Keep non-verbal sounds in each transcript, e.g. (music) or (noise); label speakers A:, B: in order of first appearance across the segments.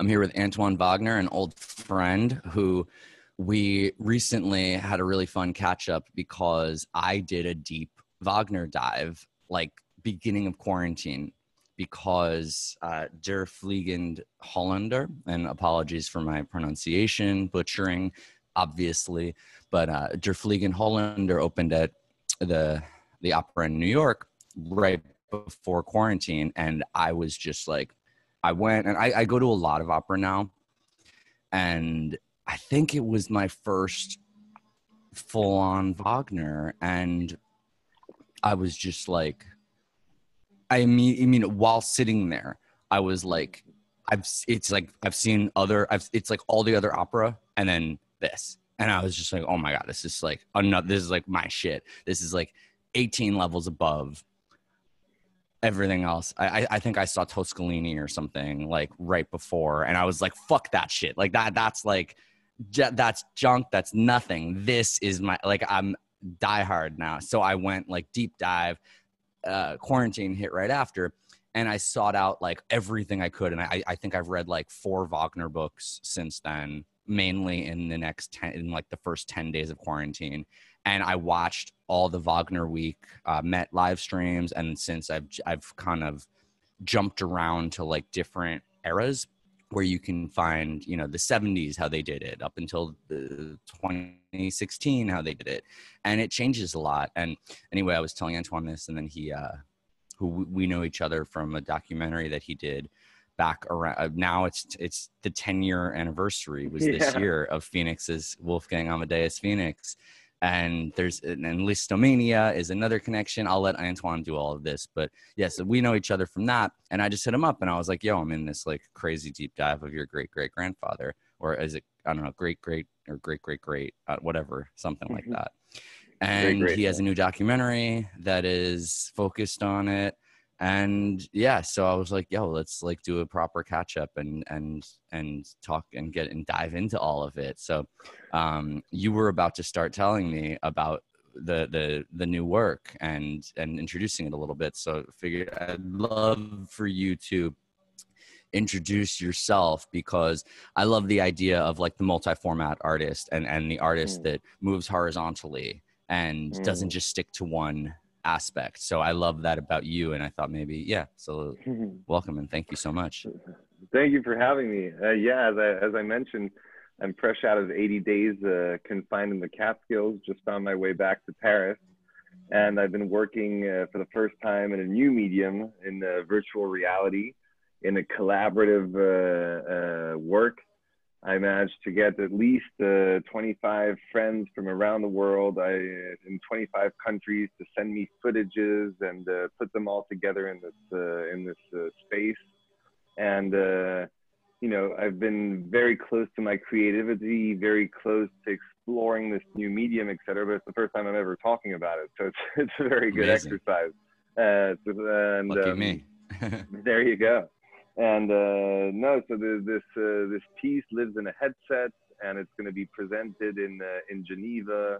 A: I'm here with Antoine Wagner, an old friend who we recently had a really fun catch up because I did a deep Wagner dive, like beginning of quarantine, because uh, Der Fliegende Holländer, and apologies for my pronunciation, butchering, obviously, but uh, Der Fliegende Holländer opened at the the opera in New York right before quarantine, and I was just like, I went and I, I go to a lot of opera now, and I think it was my first full on Wagner, and I was just like, I mean, I mean, while sitting there, I was like, I've it's like I've seen other, I've it's like all the other opera, and then this, and I was just like, oh my god, this is like another, this is like my shit. This is like 18 levels above everything else. I, I think I saw Toscanini or something like right before, and I was like, "Fuck that shit!" Like that. That's like, that's junk. That's nothing. This is my like. I'm diehard now. So I went like deep dive. Uh, quarantine hit right after, and I sought out like everything I could, and I I think I've read like four Wagner books since then, mainly in the next ten in like the first ten days of quarantine and I watched all the Wagner Week uh, Met live streams, and since I've I've kind of jumped around to like different eras where you can find you know the 70s how they did it up until the 2016 how they did it. And it changes a lot. And anyway i was telling antoine this and then he uh who we know each other from a documentary that he did back around uh, now it's it's the 10 year anniversary was yeah. this year of phoenix's wolfgang amadeus phoenix and there's and Lisztomania is another connection. I'll let antoine do all of this but yes we know each other from that. And i just hit him up and i was like yo i'm in this like crazy deep dive of your great great grandfather or is it i don't know great great or great great great uh, whatever something like mm-hmm. that. And great, great, he has a new documentary that is focused on it and yeah so i was like yo let's like do a proper catch up and and and talk and get and dive into all of it so um you were about to start telling me about the the the new work and and introducing it a little bit so figured i'd love for you to introduce yourself because i love the idea of like the multi-format artist and and the artist mm. that moves horizontally and mm. doesn't just stick to one aspect. So I love that about you. And I thought maybe, yeah. So (laughs) welcome and thank you so much.
B: Thank you for having me. Uh, yeah, as I, as I mentioned, I'm fresh out of 80 days uh, confined in the Catskills, just on my way back to Paris. And I've been working uh, for the first time in a new medium in virtual reality in a collaborative uh, uh, work I managed to get at least uh, 25 friends from around the world I, in 25 countries to send me footages and uh, put them all together in this uh, in this uh, space. And uh, you know, I've been very close to my creativity, very close to exploring this new medium, et cetera. But it's the first time I'm ever talking about it, so it's (laughs) it's a very good Amazing. exercise. Uh, and,
A: Lucky um, me. (laughs)
B: there you go. And uh, no, so this uh, this piece lives in a headset, and it's going to be presented in uh, in Geneva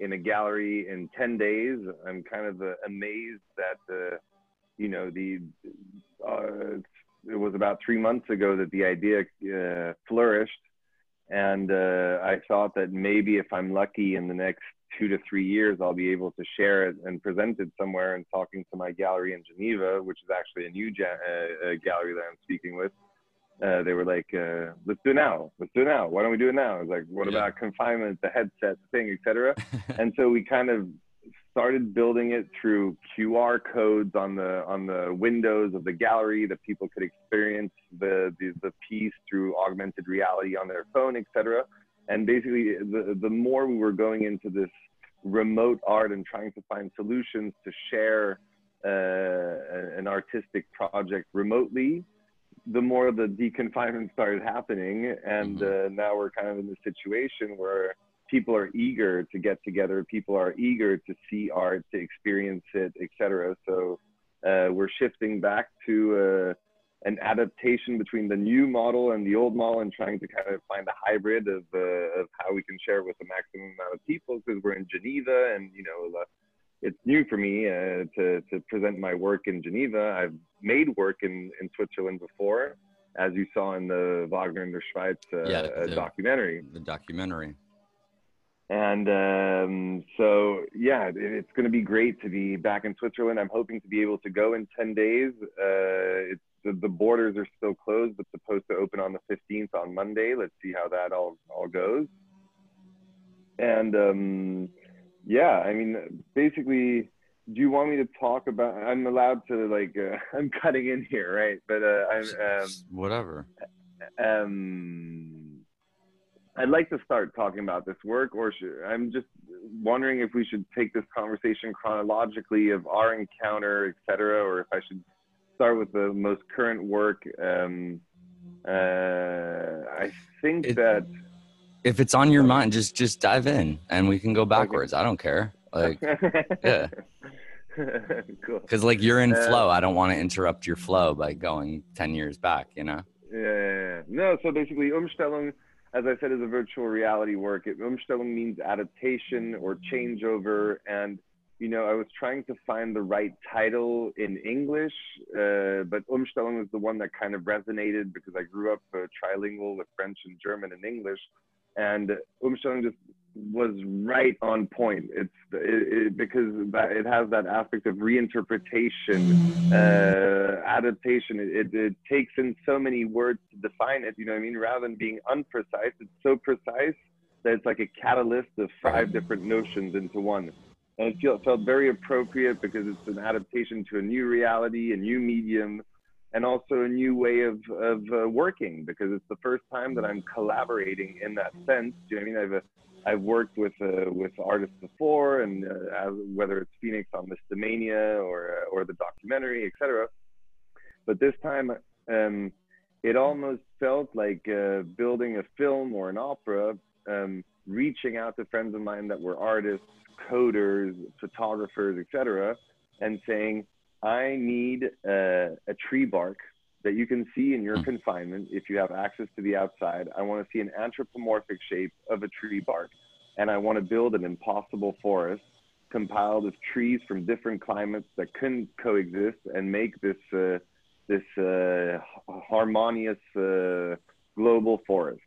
B: in a gallery in 10 days. I'm kind of uh, amazed that uh, you know the uh, it was about three months ago that the idea flourished, and I thought that maybe if I'm lucky in the next two to three years, I'll be able to share it and present it somewhere and talking to my gallery in Geneva, which is actually a new ja- uh, gallery that I'm speaking with. Uh, they were like, uh, let's do it now. Let's do it now. Why don't we do it now? I was like, what yeah. about confinement, the headset, thing, etc. (laughs) and so we kind of started building it through QR codes on the on the windows of the gallery that people could experience the the, the piece through augmented reality on their phone, etc and basically the, the more we were going into this remote art and trying to find solutions to share uh, an artistic project remotely the more the deconfinement (laughs) started happening. And mm-hmm. uh, now we're kind of in this situation where people are eager to get together. People are eager to see art to experience it etc so uh, we're shifting back to uh, an adaptation between the new model and the old model and trying to kind of find a hybrid of, uh, of how we can share with the maximum amount of people because we're in Geneva and you know uh, it's new for me uh, to, to present my work in Geneva. I've made work in, in Switzerland before, as you saw in the Wagner in der Schweiz uh,
A: Yeah,
B: uh,
A: the-
B: documentary.
A: The documentary.
B: And um, so, yeah, it, it's going to be great to be back in Switzerland. I'm hoping to be able to go in 10 days. Uh, it's the, the borders are still closed, but supposed to open on the 15th on Monday. Let's see how that all all goes. And um, yeah, I mean, basically, do you want me to talk about? I'm allowed to like. Uh, (laughs) I'm cutting in here, right? But uh, I'm. Um,
A: Whatever.
B: um, I'd like to start talking about this work, or should, I'm just wondering if we should take this conversation chronologically of our encounter, et cetera, or if I should start with the most current work. Um, uh, I think
A: It-
B: that.
A: If it's on your mind, just just dive in, and we can go backwards. I don't care. Like, (laughs) yeah.
B: cool.
A: because like you're in
B: Uh,
A: flow. I don't want to interrupt your flow by going ten years back. You know.
B: Yeah. No, so basically, Umstellung, as I said, is a virtual reality work. It, Umstellung means adaptation or changeover. And, you know, I was trying to find the right title in English, uh, but Umstellung is the one that kind of resonated because I grew up uh, trilingual with French and German and English. And Umstellung just was right on point. It's it, it, because that, it has that aspect of reinterpretation uh, adaptation. It, it takes in so many words to define it. You know what I mean? Rather than being unprecise, it's so precise that it's like a catalyst of five different notions into one. And it felt, felt very appropriate because it's an adaptation to a new reality, a new medium, and also a new way of, of uh, working because it's the first time that I'm collaborating in that sense. Do you know I mean? I've, uh, I've worked with uh, with artists before, and uh, as, whether it's Phoenix on Lisztomania or uh, or the documentary, etc. But this time, um, it almost felt like uh, building a film or an opera, um, reaching out to friends of mine that were artists, coders, photographers, etc., and saying, "I need uh, a tree bark." That you can see in your
A: Hmm.
B: confinement if you have access to the outside. I want to see an anthropomorphic shape of a tree bark and I want to build an impossible forest compiled of trees from different climates that couldn't coexist and make this uh, this uh, harmonious uh, global forest.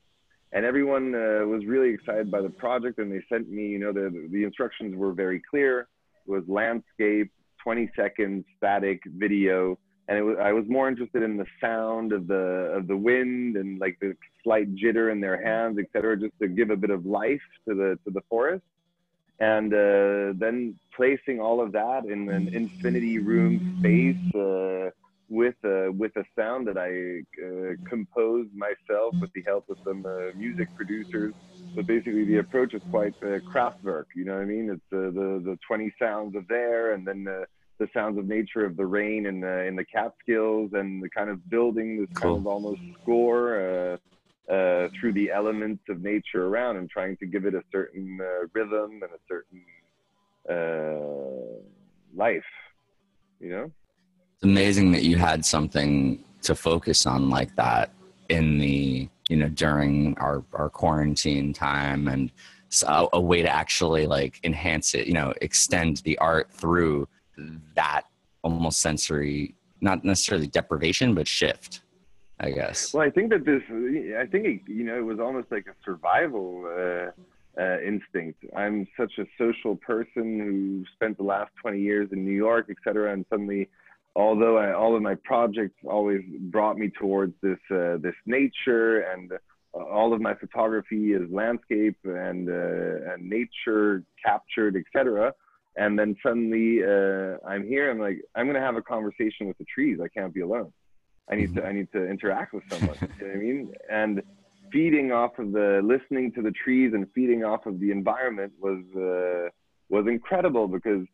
B: And everyone uh, was really excited by the project, and they sent me, you know, the the instructions were very clear. It was landscape, 20 seconds, static video, and it was I was more interested in the sound of the of the wind and like the slight jitter in their hands, etc just to give a bit of life to the to the forest. And uh, then placing all of that in an infinity room space uh, with a with a sound that I uh, composed myself with the help of some uh, music producers. But basically, the approach is quite uh, Kraftwerk. You know what I mean? It's uh, the the 20 sounds of there, and then uh, the sounds of nature of the rain and the in the Catskills, and the kind of building this kind of almost score. Uh, uh, through the elements of nature around and trying to give it a certain uh, rhythm and a certain uh, life, you know?
A: It's amazing that you had something to focus on like that in the you know during our our quarantine time and so a way to actually like enhance it you know extend the art through that almost sensory not necessarily deprivation but shift i guess
B: Well, I think that this, I think, it, you know, it was almost like a survival uh, uh, instinct. I'm such a social person who spent the last 20 years in New York, et cetera, and suddenly, although I, all of my projects always brought me towards this, uh, this nature and uh, all of my photography is landscape and, uh, and nature captured, etc. And then suddenly uh, I'm here. I'm like, I'm going to have a conversation with the trees. I can't be alone. I need to I need to interact with someone. you know what I mean? And feeding off of the listening to the trees and feeding off of the environment was uh, was incredible because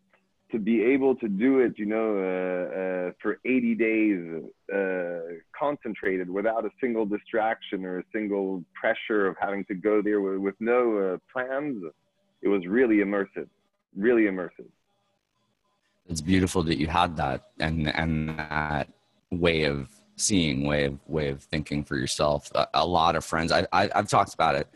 B: to be able to do it, you know, uh, uh, for 80 days uh, concentrated without a single distraction or a single pressure of having to go there with, with no uh, plans, it was really immersive, really immersive.
A: it's beautiful that you had that and and that way of seeing way of way of thinking for yourself. A, a lot of friends I, I i've talked about it.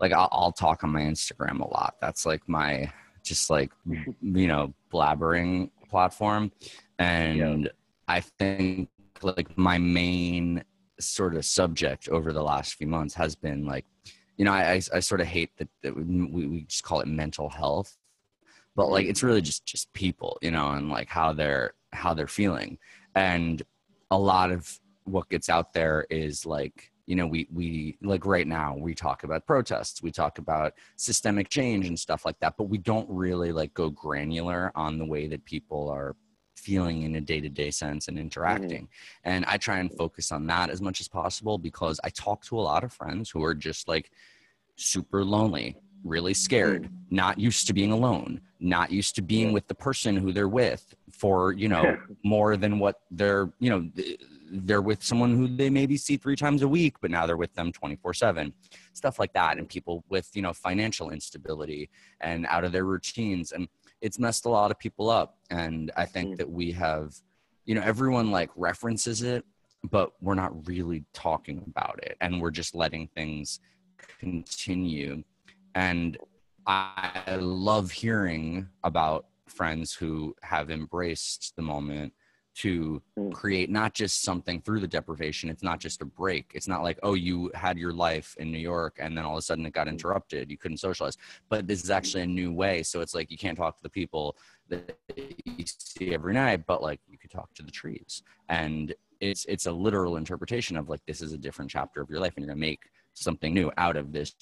A: Like I'll, I'll talk on my instagram a lot. That's like my just like you know blabbering platform. And i think like my main sort of subject over the last few months has been like, you know, I, I, I sort of hate that, that we, we just call it mental health, but like it's mm-hmm. really just just people, you know, and like how they're how they're feeling, and a lot of what gets out there is like you know we we like right now we talk about protests we talk about systemic change and stuff like that but we don't really like go granular on the way that people are feeling in a day-to-day sense and interacting mm-hmm. and i try and focus on that as much as possible because i talk to a lot of friends who are just like super lonely really scared mm-hmm. not used to being alone not used to being with the person who they're with for you know (laughs) more than what they're you know they're with someone who they maybe see three times a week but now they're with them 24 7 stuff like that and people with you know financial instability and out of their routines and it's messed a lot of people up and i think mm. that we have you know everyone like references it but we're not really talking about it and we're just letting things continue and i love hearing about friends who have embraced the moment to mm. create not just something through the deprivation it's not just a break. It's not like oh you had your life in new york and then all of a sudden it got mm. interrupted. You couldn't socialize. But this is actually a new way. So it's like you can't talk to the people that you see every night but like you could talk to the trees. And it's it's a literal interpretation of like this is a different chapter of your life and you're gonna make something new out of this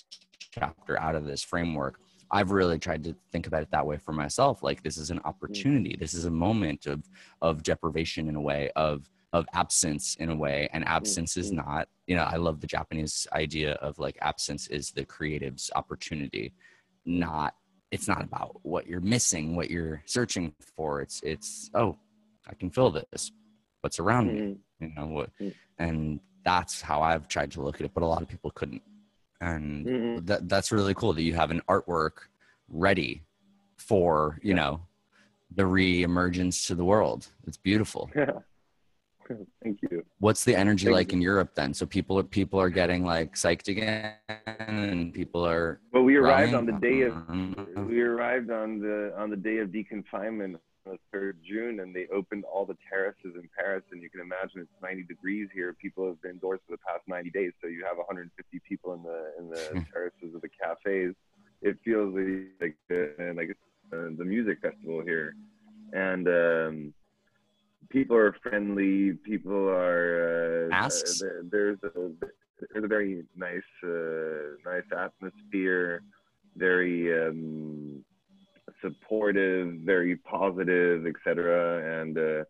A: chapter out of this framework I've really tried to think about it that way for myself. Like this is an mm-hmm. opportunity. This is a moment of of deprivation in a way of of absence in a way and absence is mm-hmm. not you know i love the japanese idea of like absence is the creative's opportunity not it's not about what you're missing what you're searching for it's it's oh i can fill this what's around me mm-hmm. you know what mm. and that's how i've tried to look at it but a lot of people couldn't and mm-hmm. that that's really cool that you have an artwork ready for you know the re-emergence to the world it's beautiful
B: yeah (laughs) thank you
A: what's the energy thank like you. in europe then so people are people are getting like psyched again and people are
B: well we arrived running? on the day of we arrived on the on the day of deconfinement the 3rd June, and they opened all the terraces in Paris. And you can imagine it's 90 degrees here. People have been indoors for the past 90 days, so you have 150 people in the in the hmm. terraces of the cafes. It feels like uh, like uh, the music festival here, and um, people are friendly. People are
A: uh, Asks.
B: there's a there's a very nice uh, nice atmosphere. Very um, supportive, very positive, etc. And uh,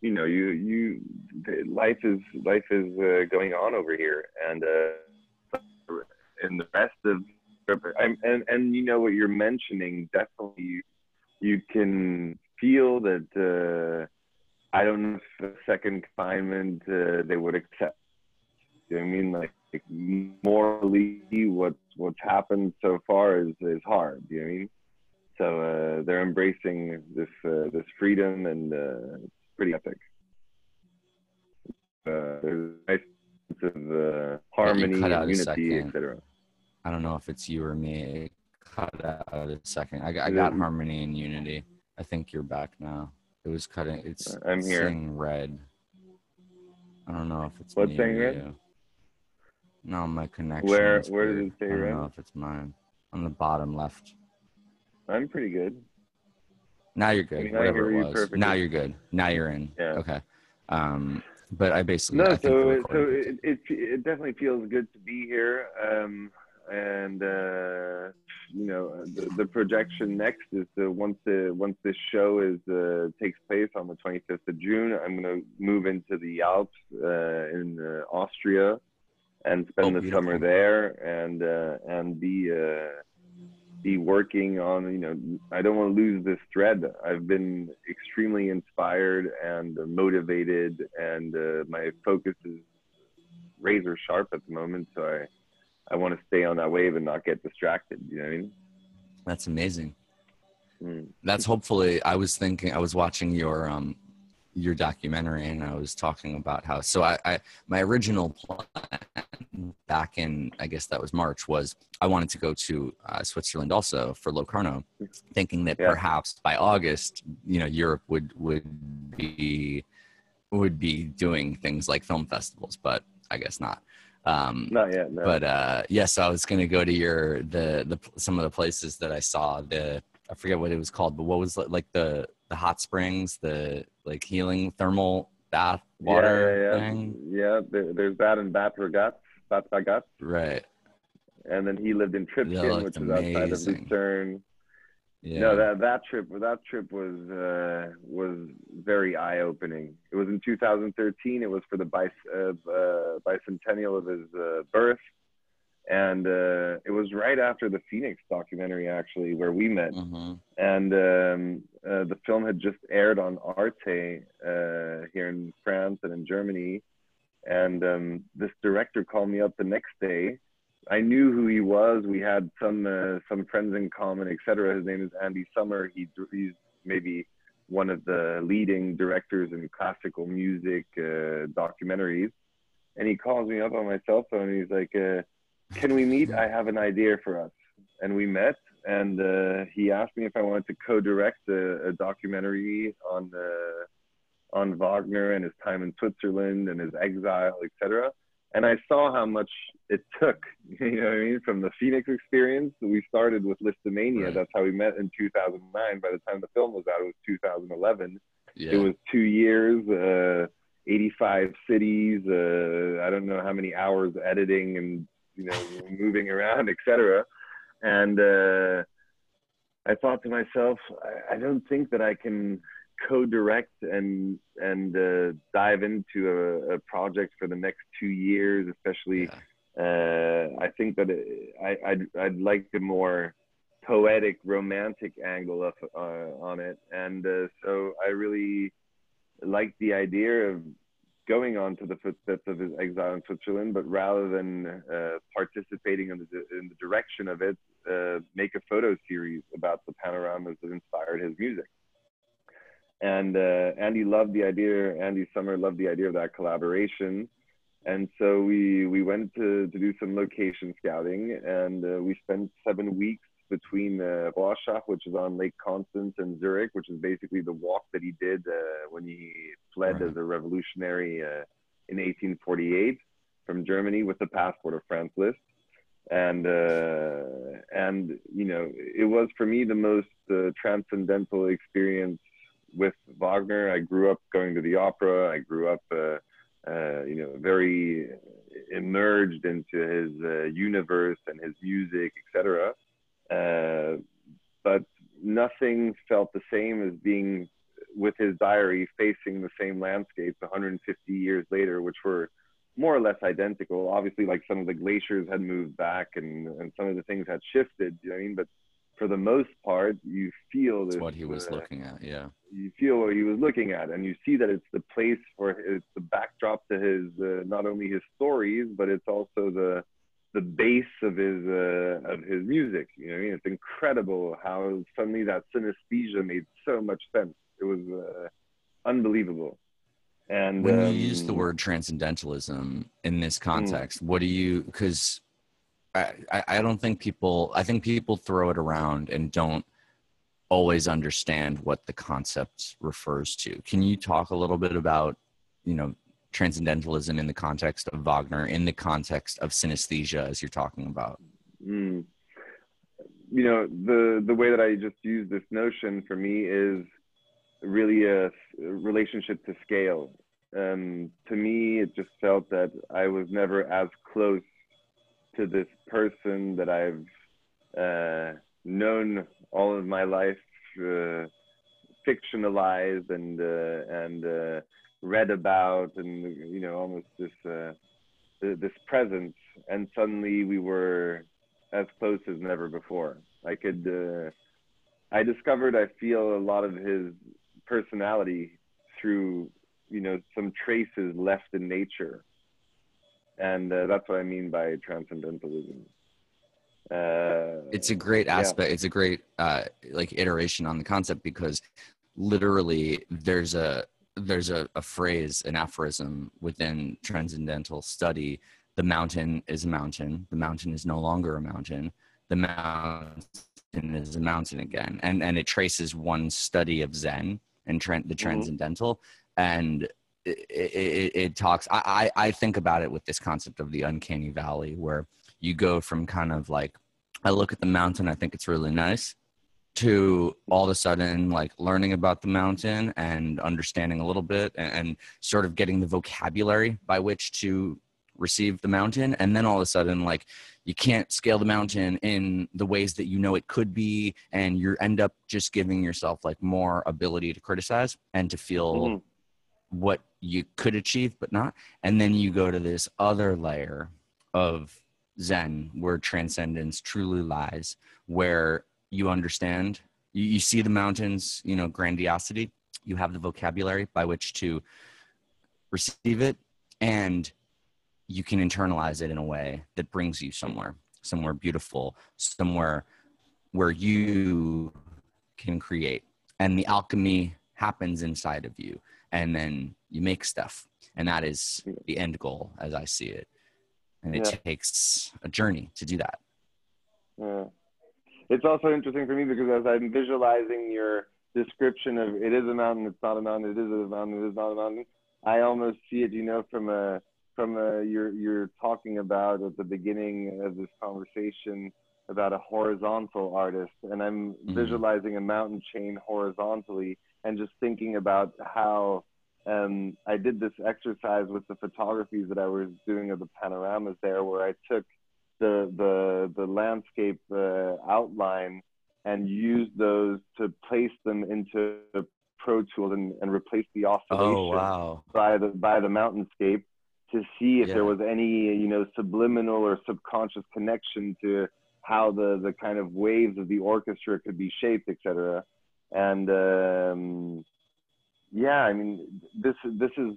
B: you know, you you life is life is uh, going on over here, and uh, and the rest of I'm, and and you know what you're mentioning definitely you, you can feel that uh, I don't know if second confinement uh, they would accept. You know I mean? Like, like morally, what's what's happened so far is is hard. You know I mean? So uh, they're embracing this uh, this freedom, and uh, it's pretty epic. Uh, there's a nice sense of uh, harmony, yeah, unity, etc.
A: I don't know if it's you or me. It cut out a second. I, I got harmony and unity. I think you're back now. It was cutting. It's
B: I'm here.
A: saying red. I don't know if it's
B: what's saying red.
A: You. No, my connection.
B: Where Where does it say
A: red? I don't know if it's mine. On the bottom left.
B: I'm pretty good.
A: Now you're good. I mean, Whatever it was. Now you're good. Now you're in.
B: Yeah.
A: Okay. Um, but I basically
B: no.
A: I
B: so so it, it, it definitely feels good to be here. Um, and uh, you know the, the projection next is the once the once this show is uh, takes place on the 25th of June, I'm going to move into the Alps uh, in uh, Austria and spend oh, the summer there and uh, and be uh, be working on you know i don't want to lose this thread. I've been extremely inspired and motivated and uh, my focus is razor sharp at the moment so i i want to stay on that wave and not get distracted you know what i mean?
A: That's amazing. Mm. that's hopefully i was thinking i was watching your um your documentary and I was talking about how so I, I my original plan back in I guess that was March was I wanted to go to uh, Switzerland also for Locarno, thinking that yeah. perhaps by August you know Europe would would be would be doing things like film festivals, but I guess not. Um,
B: Not yet. No.
A: but uh, yes, yeah, so I was going to go to your the the some of the places that I saw. The I forget what it was called, but what was like the the hot springs, the like healing thermal bath water
B: yeah, yeah,
A: thing.
B: Yeah, there, there's that in Bad Ragaz, Bad Ragaz.
A: Right.
B: And then he lived in Tribschen, which is outside of Lucerne.
A: Yeah.
B: No, that that trip that trip was uh, was very eye opening. It was in 2013. It was for the bic- uh, uh, bicentennial of his uh, birth, and uh, it was right after the Phoenix documentary actually where we met.
A: Mm-hmm.
B: And um, uh, the film had just aired on Arte uh, here in France and in Germany. And um, this director called me up the next day I knew who he was. We had some uh, some friends in common, etc. His name is Andy Sommer. He, he's maybe one of the leading directors in classical music uh, documentaries. And he calls me up on my cell phone and he's like, uh, "Can we meet? I have an idea for us." And we met. And uh, he asked me if I wanted to co-direct a, a documentary on uh, on Wagner and his time in Switzerland and his exile, etc and I saw how much it took, (laughs) you know what I mean, from the Phoenix experience. We started with Lisztomania. Right. That's how we met in 2009. By the time the film was out, it was 2011. Yeah. It was two years, uh, 85 cities. Uh, I don't know how many hours editing and you know moving around, etc. And uh, I thought to myself, I, I don't think that I can co-direct and and uh, dive into a, a, project for the next two years, especially. Yeah. Uh, I think that it, I, I'd, I'd like the more poetic, romantic angle of, uh, on it, and uh, so I really like the idea of going on to the footsteps of his exile in Switzerland, but rather than uh, participating in the, in the direction of it, uh, make a photo series about the panoramas that inspired his music and uh, Andy loved the idea. Andy Sommer loved the idea of that collaboration, and so we we went to to do some location scouting, and uh, we spent seven weeks between uh, Rorschach, which is on Lake Constance, and Zurich, which is basically the walk that he did uh, when he fled right. as a revolutionary uh, in 1848 from Germany with the passport of Franz Liszt. And uh, and you know it was for me the most uh, transcendental experience with Wagner. I grew up going to the opera. I grew up, uh, uh, you know, very emerged into his uh, universe and his music, etc. Uh, but nothing felt the same as being with his diary facing the same landscapes 150 years later, which were more or less identical. Obviously, like some of the glaciers had moved back and, and some of the things had shifted, you know what I mean? But for the most part, you feel
A: this, what he was uh, looking at. Yeah,
B: you feel what he was looking at, and you see that it's the place for it's the backdrop to his uh, not only his stories, but it's also the the base of his uh, of his music. You know, I mean? it's incredible how suddenly that synesthesia made so much sense. It was uh, unbelievable. And
A: when um, you use the um, word transcendentalism in this hmm. context, mm. what do you? Because I, I don't think people I think people throw it around and don't always understand what the concept refers to. Can you talk a little bit about, you know, transcendentalism in the context of Wagner, in the context of synesthesia as you're talking about?
B: Mm. You know, the the way that I just use this notion for me is really a relationship to scale. Um, to me, it just felt that I was never as close to this person that I've uh, known all of my life, uh, fictionalized and uh, and uh, read about, and you know, almost this uh, this presence. And suddenly we were as close as never before. I could. Uh, I discovered I feel a lot of his personality through you know some traces left in nature and uh, that's what I mean by transcendentalism. Uh,
A: it's a great aspect. Yeah. It's a great uh, like iteration on the concept because literally there's a there's a, a phrase, an aphorism within transcendental study. The mountain is a mountain. The mountain is no longer a mountain. The mountain is a mountain again, and and it traces one study of Zen and tra- the mm-hmm. transcendental, mm-hmm. and it, it, it talks. I, I I think about it with this concept of the uncanny valley, where you go from kind of like I look at the mountain, I think it's really nice, to all of a sudden like learning about the mountain and understanding a little bit and, and, sort of getting the vocabulary by which to receive the mountain and then all of a sudden like you can't scale the mountain in the ways that you know it could be and you end up just giving yourself like more ability to criticize and to feel mm-hmm. what you could achieve but not and then you go to this other layer of zen where transcendence truly lies where you understand. You, you see the mountains you know grandiosity. You have the vocabulary by which to receive it and you can internalize it in a way that brings you somewhere somewhere beautiful somewhere where you can create. And the alchemy happens inside of you and then you make stuff. And that is the end goal as i see it. And it yeah. takes a journey to do that.
B: Yeah. It's also interesting for me because as i'm visualizing your description of it is a mountain it's not a mountain it is a mountain it is not a mountain i almost see it you know from a from a, you're you're talking about at the beginning of this conversation about a horizontal artist and i'm mm-hmm. visualizing a mountain chain horizontally and just thinking about how um, i did this exercise with the photographies that i was doing of the panoramas there where i took the the the landscape uh, outline and use those to place them into pro tools and, and replace the oscillation oh, wow. by the by the mountainscape to see if yeah. there was any you know subliminal or subconscious connection to how the the kind of waves of the orchestra could be shaped etc and um, yeah i mean this this is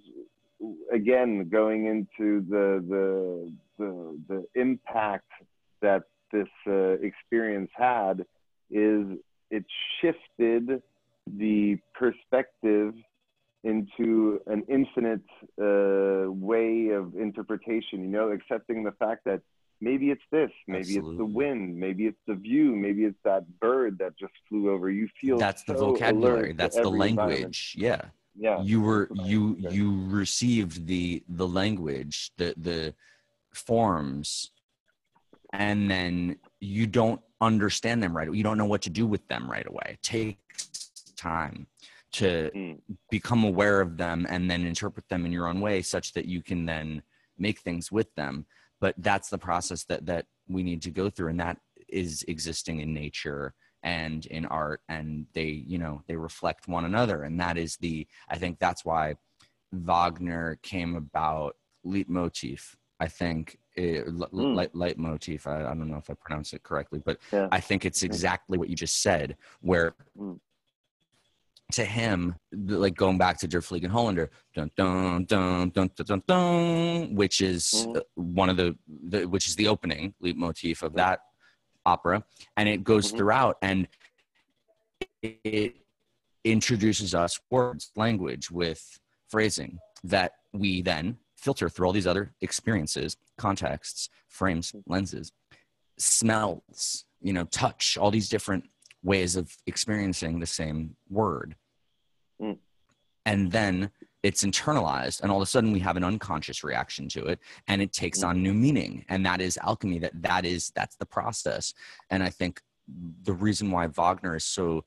B: again going into the the the, the impact that this uh, experience had is it shifted the perspective into an infinite uh, way of interpretation, you know, accepting the fact that maybe it's this, maybe Absolutely. it's the wind, maybe it's the view, maybe it's that bird that just flew over. You feel
A: that's the vocabulary, that's the language. Yeah.
B: Yeah.
A: You were you you received the the language, the the forms, and then you don't understand them right. You don't know what to do with them right away. It takes time to mm. become aware of them and then interpret them in your own way such that you can then make things with them but that's the process that that we need to go through and that is existing in nature and in art and they you know they reflect one another and that is the i think that's why wagner came about leitmotif i think it, mm. light, leitmotif I, I, don't know if i pronounce it correctly but yeah. i think it's exactly what you just said where mm to him, like going back to Der Fliegende Holländer, dun, dun, dun, dun, dun, dun, dun, which is mm-hmm. one of the, the, which is the opening leitmotif of that opera, and it goes mm-hmm. throughout, and it introduces us words, language with phrasing that we then filter through all these other experiences, contexts, frames, mm-hmm. lenses, smells, you know, touch, all these different ways of experiencing the same word. Mm. And then it's internalized, and all of a sudden we have an unconscious reaction to it, and it takes mm. on new meaning. And that is alchemy. That that is that's the process. And I think the reason why Wagner is so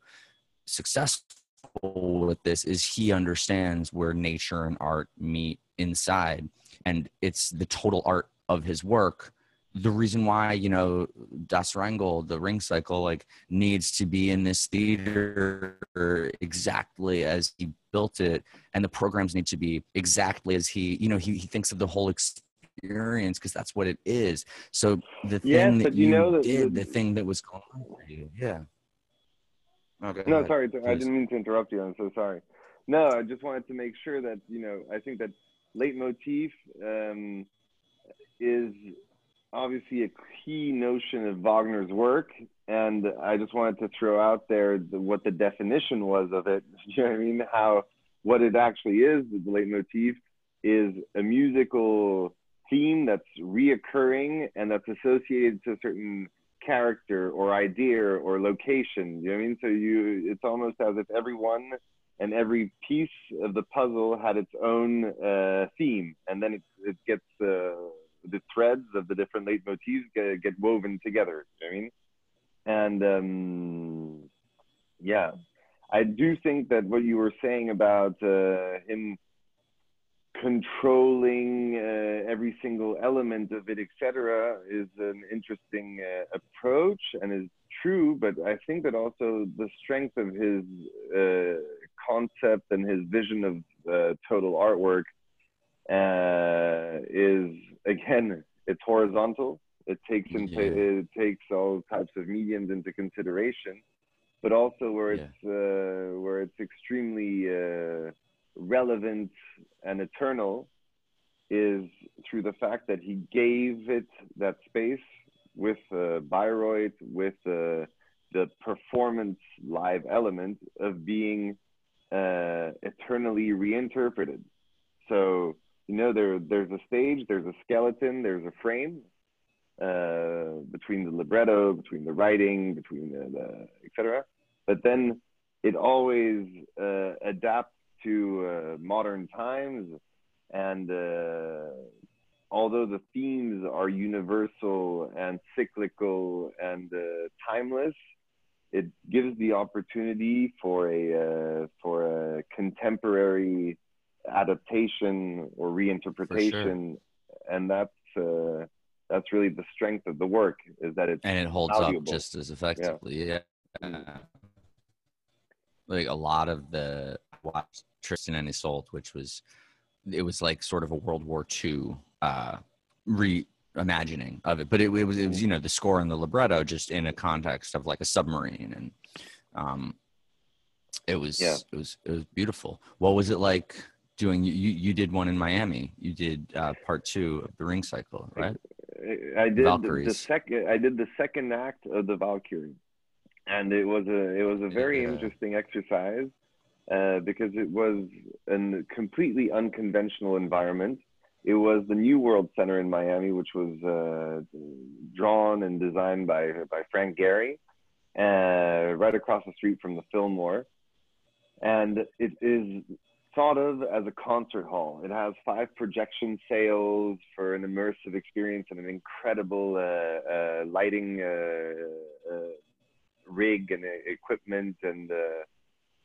A: successful with this is he understands where nature and art meet inside, and it's the total art of his work the reason why you know Das Rheingold, the Ring Cycle, like needs to be in this theater exactly as he built it, and the programs need to be exactly as he, you know, he, he thinks of the whole experience because that's what it is. So the thing yes, that you, you know did, the, the thing that was going on for you, yeah.
B: Okay. No, sorry, please. I didn't mean to interrupt you. I'm so sorry. No, I just wanted to make sure that you know. I think that leitmotif um, is obviously a key notion of Wagner's work, and I just wanted to throw out there the, what the definition was of it. (laughs) You know what I mean? How what it actually is, the leitmotif, is a musical theme that's reoccurring and that's associated to a certain character or idea or location. You know what I mean? So you, it's almost as if everyone and every piece of the puzzle had its own uh, theme, and then it, it gets uh, the threads of the different leitmotifs get, get woven together. You know I mean, and um, yeah, I do think that what you were saying about uh, him controlling uh, every single element of it, etc., is an interesting uh, approach and is true. But I think that also the strength of his uh, concept and his vision of uh, total artwork uh, is again, it's horizontal. It takes into yeah. it takes all types of mediums into consideration, but also where it's yeah. Uh, where it's extremely relevant and eternal is through the fact that he gave it that space with uh, Bayreuth, with uh, the performance live element of being uh, eternally reinterpreted. So, you know, there, there's a stage, there's a skeleton, there's a frame uh, between the libretto, between the writing, between the, the etc. But then it always uh, adapts to uh, modern times. And uh, although the themes are universal and cyclical and uh, timeless, it gives the opportunity for a uh, for a contemporary adaptation or reinterpretation, sure. and that's uh, that's really the strength of the work is that it's
A: and it holds valuable. up just as effectively. Yeah. yeah. Like a lot of the watched Tristan and Isolde, which was it was like sort of a World War II uh, reimagining of it, but it, it was it was you know the score and the libretto just in a context of like a submarine, and um, it was yeah. it was it was beautiful. What was it like doing? You you did one in Miami. You did uh, part two of the Ring Cycle, right?
B: I did the, the second. I did the second act of the Valkyrie, and it was a it was a very yeah. interesting exercise uh, because it was a completely unconventional environment. It was the New World Center in Miami, which was uh, drawn and designed by by Frank Gehry, uh, right across the street from the Fillmore, and it is thought of as a concert hall. It has five projection sails for an immersive experience and an incredible uh, uh, lighting rig and equipment and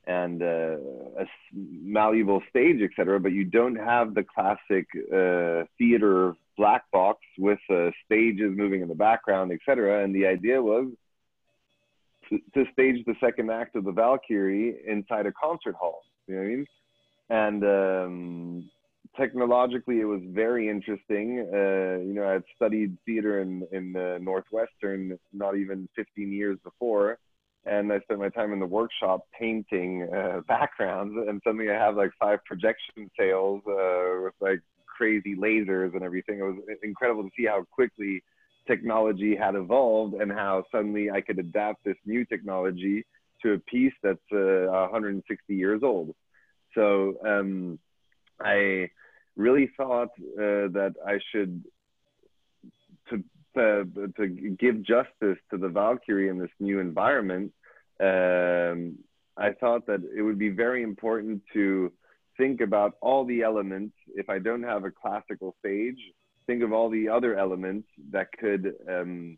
B: and uh, a malleable stage, etc. But you don't have the classic uh, theater black box with uh, stages moving in the background, etc. And the idea was to, to, stage the second act of the Valkyrie inside a concert hall. You know what I mean? And um, technologically, it was very interesting. Uh, you know, I had studied theater in in Northwestern not even 15 years before and I spent my time in the workshop painting uh, (laughs) backgrounds, and suddenly I have like five projection sails uh, with like crazy lasers and everything. It was incredible to see how quickly technology had evolved and how suddenly I could adapt this new technology to a piece that's uh, 160 years old. So um, I really thought uh, that I should to to, to give justice to the Valkyrie in this new environment, um, I thought that it would be very important to think about all the elements. If I don't have a classical stage, think of all the other elements that could um,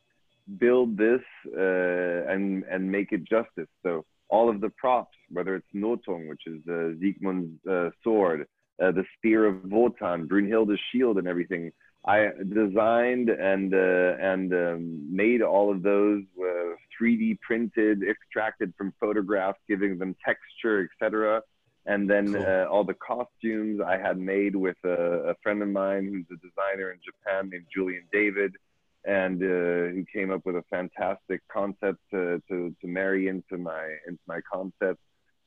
B: build this uh, and and make it justice. So all of the props, whether it's Nothung, which is uh, Siegmund's uh, sword, uh, the spear of Wotan, Brunhilde's shield, and everything. I designed and uh, and um, made all of those uh, 3D printed, extracted from photographs, giving them texture, etc. And then cool. uh, all the costumes I had made with a, a, friend of mine who's a designer in Japan named Julien David, and uh, who came up with a fantastic concept to, to, to marry into my into my concept.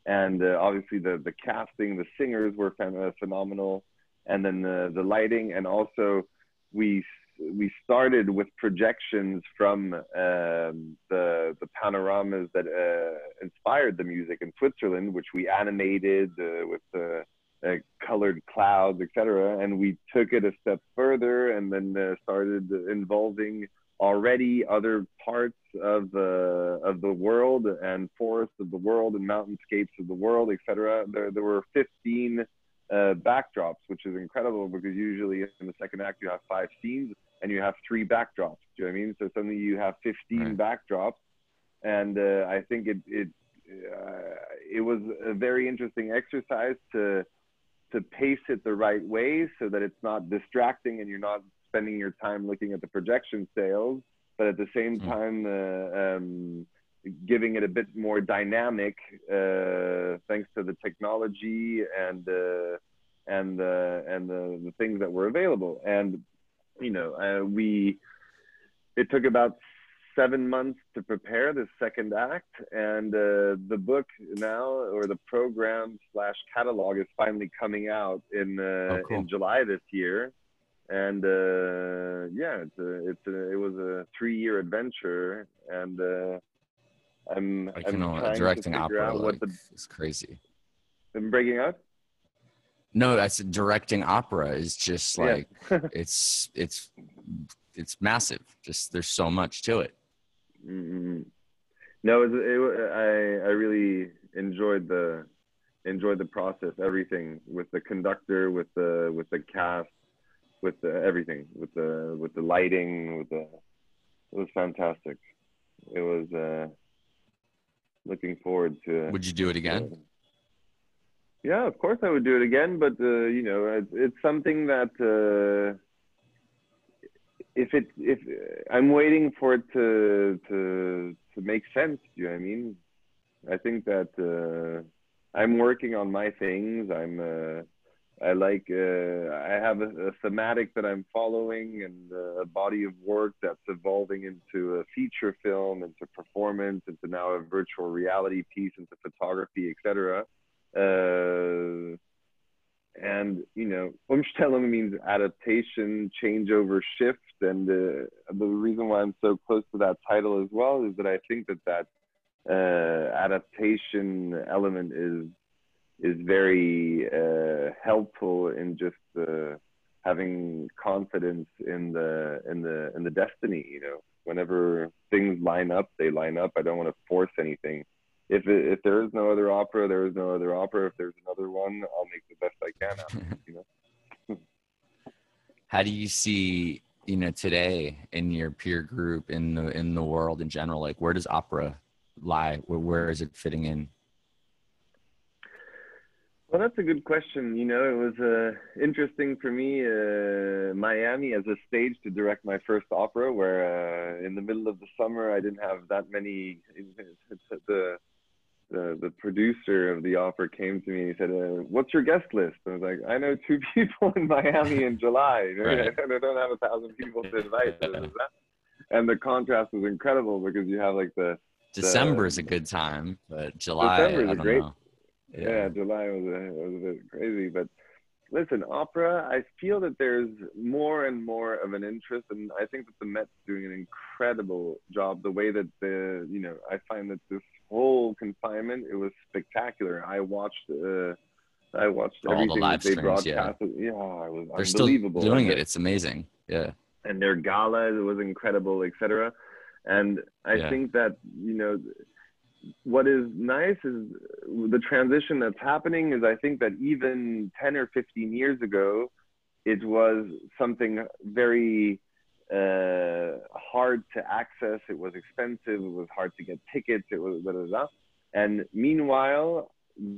B: And uh, obviously the the casting, the singers were phenomenal, and then the the lighting, and also we we started with projections from um, the the panoramas that uh, inspired the music in Switzerland, which we animated uh, with the uh, colored clouds, etc. And we took it a step further, and then uh, started involving already other parts of the of the world and forests of the world and mountainscapes of the world, etc. There there were 15 uh, backdrops, which is incredible because usually in the second act you have five scenes and you have three backdrops. Do you know what I mean? So suddenly you have 15 right. backdrops, and uh, I think it it uh, it was a very interesting exercise to to pace it the right way so that it's not distracting and you're not spending your time looking at the projection sales, but at the same hmm. time uh, um, giving it a bit more dynamic uh, thanks to the technology and uh, and uh, and the, the things that were available. And you know, uh, we it took about seven months to prepare the second act, and uh, the book now or the program slash catalog is finally coming out in uh, oh, cool. in July this year. And uh, yeah, it's a, it's a, it was a three year adventure, and uh, I'm
A: I I'm know, directing opera like, the, is crazy.
B: I'm breaking up.
A: No, that's directing opera is just like yeah. (laughs) it's it's it's massive. Just there's so much to it.
B: Mm-hmm. No, it, it, I I really enjoyed the enjoyed the process, everything with the conductor, with the with the cast, with the everything, with the with the lighting, with the it was fantastic. It was uh, looking forward to.
A: Would you do it again? Uh,
B: yeah, of course I would do it again, but uh, you know, it's, it's something that uh, if it if I'm waiting for it to to to make sense. Do you know what I mean? I think that uh, I'm working on my things. I'm uh, I like uh, I have a, a, thematic that I'm following and a body of work that's evolving into a feature film, into performance, into now a virtual reality piece, into photography, etc. Uh, and you know umstellung means adaptation changeover shift and uh, the reason why i'm so close to that title as well is that i think that that uh, adaptation element is is very uh, helpful in just uh, having confidence in the in the in the destiny you know whenever things line up they line up i don't want to force anything if it, if there is no other opera, there is no other opera. If there's another one, I'll make the best I can out. You know. (laughs)
A: How do you see you know today in your peer group in the in the world in general? Like, where does opera lie? Where where is it fitting in?
B: Well, that's a good question. You know, it was uh, interesting for me, uh, Miami as a stage to direct my first opera, where uh, in the middle of the summer I didn't have that many. (laughs) The the the producer of the opera came to me and he said, uh, "What's your guest list?" I was like, "I know two (laughs) people in Miami in July. (laughs) right. I don't have a thousand people to invite." and the contrast was incredible because you have like the
A: December the, is a good time, but July December is a great.
B: Yeah. yeah. July was a, was a bit crazy, but listen, opera. I feel that there's more and more of an interest, and I think that the Met's doing an incredible job. The way that the you know, I find that this whole confinement, it was spectacular. I watched. Uh, I watched
A: all the live streams. Yeah,
B: yeah, it was
A: They're unbelievable. Still doing it. It's amazing. Yeah,
B: and their gala it was incredible, etc. And I yeah. think that you know what is nice is the transition that's happening is I think that even 10 or 15 years ago, it was something very uh, hard to access. It was expensive. It was hard to get tickets. It was blah, blah, blah. And meanwhile,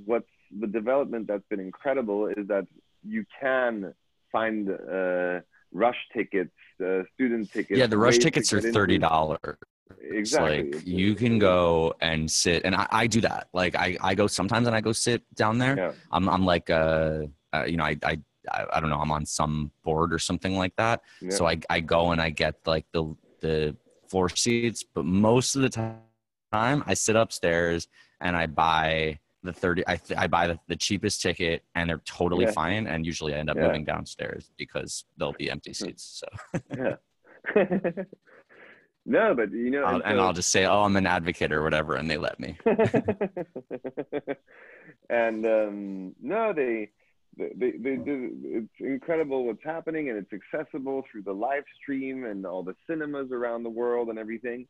B: what's the development that's been incredible is that you can find uh, rush tickets, uh, student tickets.
A: Yeah, the rush tickets are thirty dollars.
B: Exactly.
A: Like you can go and sit, and I, I, do that. Like I, I go sometimes, and I go sit down there. Yeah. I'm, I'm like, uh, uh you know, I, I I, don't know, I'm on some board or something like that. Yeah. So I, I go and I get like the, the floor seats, but most of the time I sit upstairs and I buy the 30, I, I buy the, the cheapest ticket and they're totally yeah. fine. And usually I end up yeah. moving downstairs because there'll be empty seats. So
B: yeah. (laughs) (laughs) no, but you know,
A: and, and so, I'll just say, oh, I'm an advocate or whatever. And they let me. (laughs)
B: and um, no, they, they, they, they, it's incredible what's happening and it's accessible through the live stream and all the cinemas around the world and everything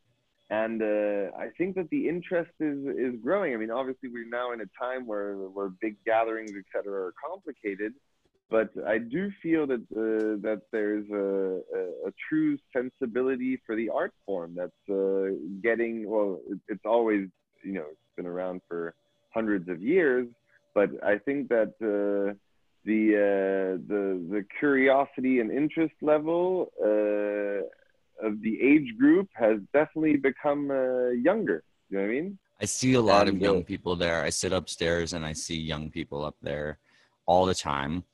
B: and uh, I think that the interest is is growing. I mean, obviously, we're now in a time where where big gatherings, etc., are complicated, but I do feel that uh, that there's a, a, a, true sensibility for the art form that's uh, getting well. it's always you know it's been around for hundreds of years, but I think that uh, the uh, the the curiosity and interest level uh, of the age group has definitely become uh, younger. You know what I mean?
A: I see a lot and, of young people there. I sit upstairs and I see young people up there all the time.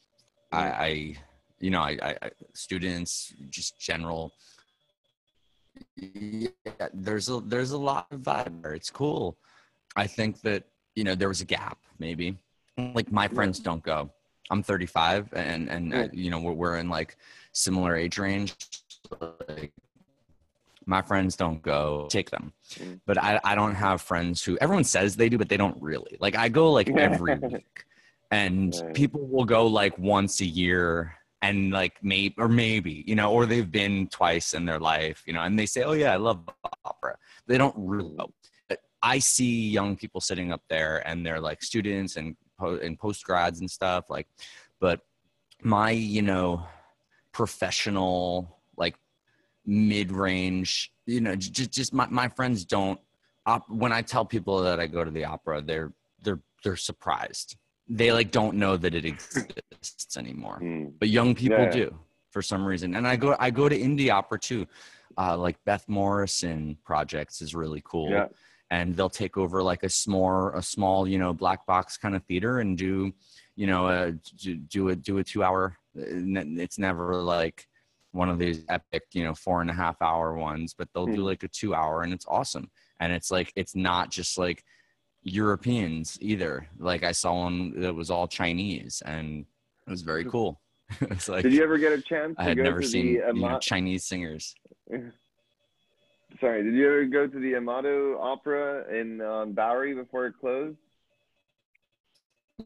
A: I, I you know, I, I, students, just general. Yeah, there's a there's a lot of vibe there. It's cool. I think that you know there was a gap maybe. Like my friends don't go. I'm 35 and and you know we're, we're in like similar age range. Like my friends don't go take them mm. but I, I don't have friends who everyone says they do but they don't really like i go like every (laughs) week and right. people will go like once a year and like maybe or maybe you know or they've been twice in their life you know and they say oh yeah i love opera. They don't really know. But i see young people sitting up there and they're like students and and post grads and stuff like but my you know professional like mid-range you know just just my, my friends don't op- when i tell people that i go to the opera they're they're they're surprised they like don't know that it exists anymore mm. but young people yeah. do for some reason and i go i go to indie opera too uh, like beth morrison projects is really cool yeah. and they'll take over like a small a small you know black box kind of theater and do you know uh, do a do a two hour it's never like one of these epic, you know, four and a half hour ones, but they'll mm. do hmm. like a two hour and it's awesome. And it's like, it's not just like Europeans either. Like I saw one that was all Chinese and it was very cool. (laughs)
B: it's like, did you ever get a chance?
A: I had never seen you know, Chinese singers. (laughs)
B: Sorry, did you ever go to the Amato Opera in um, Bowery before it closed?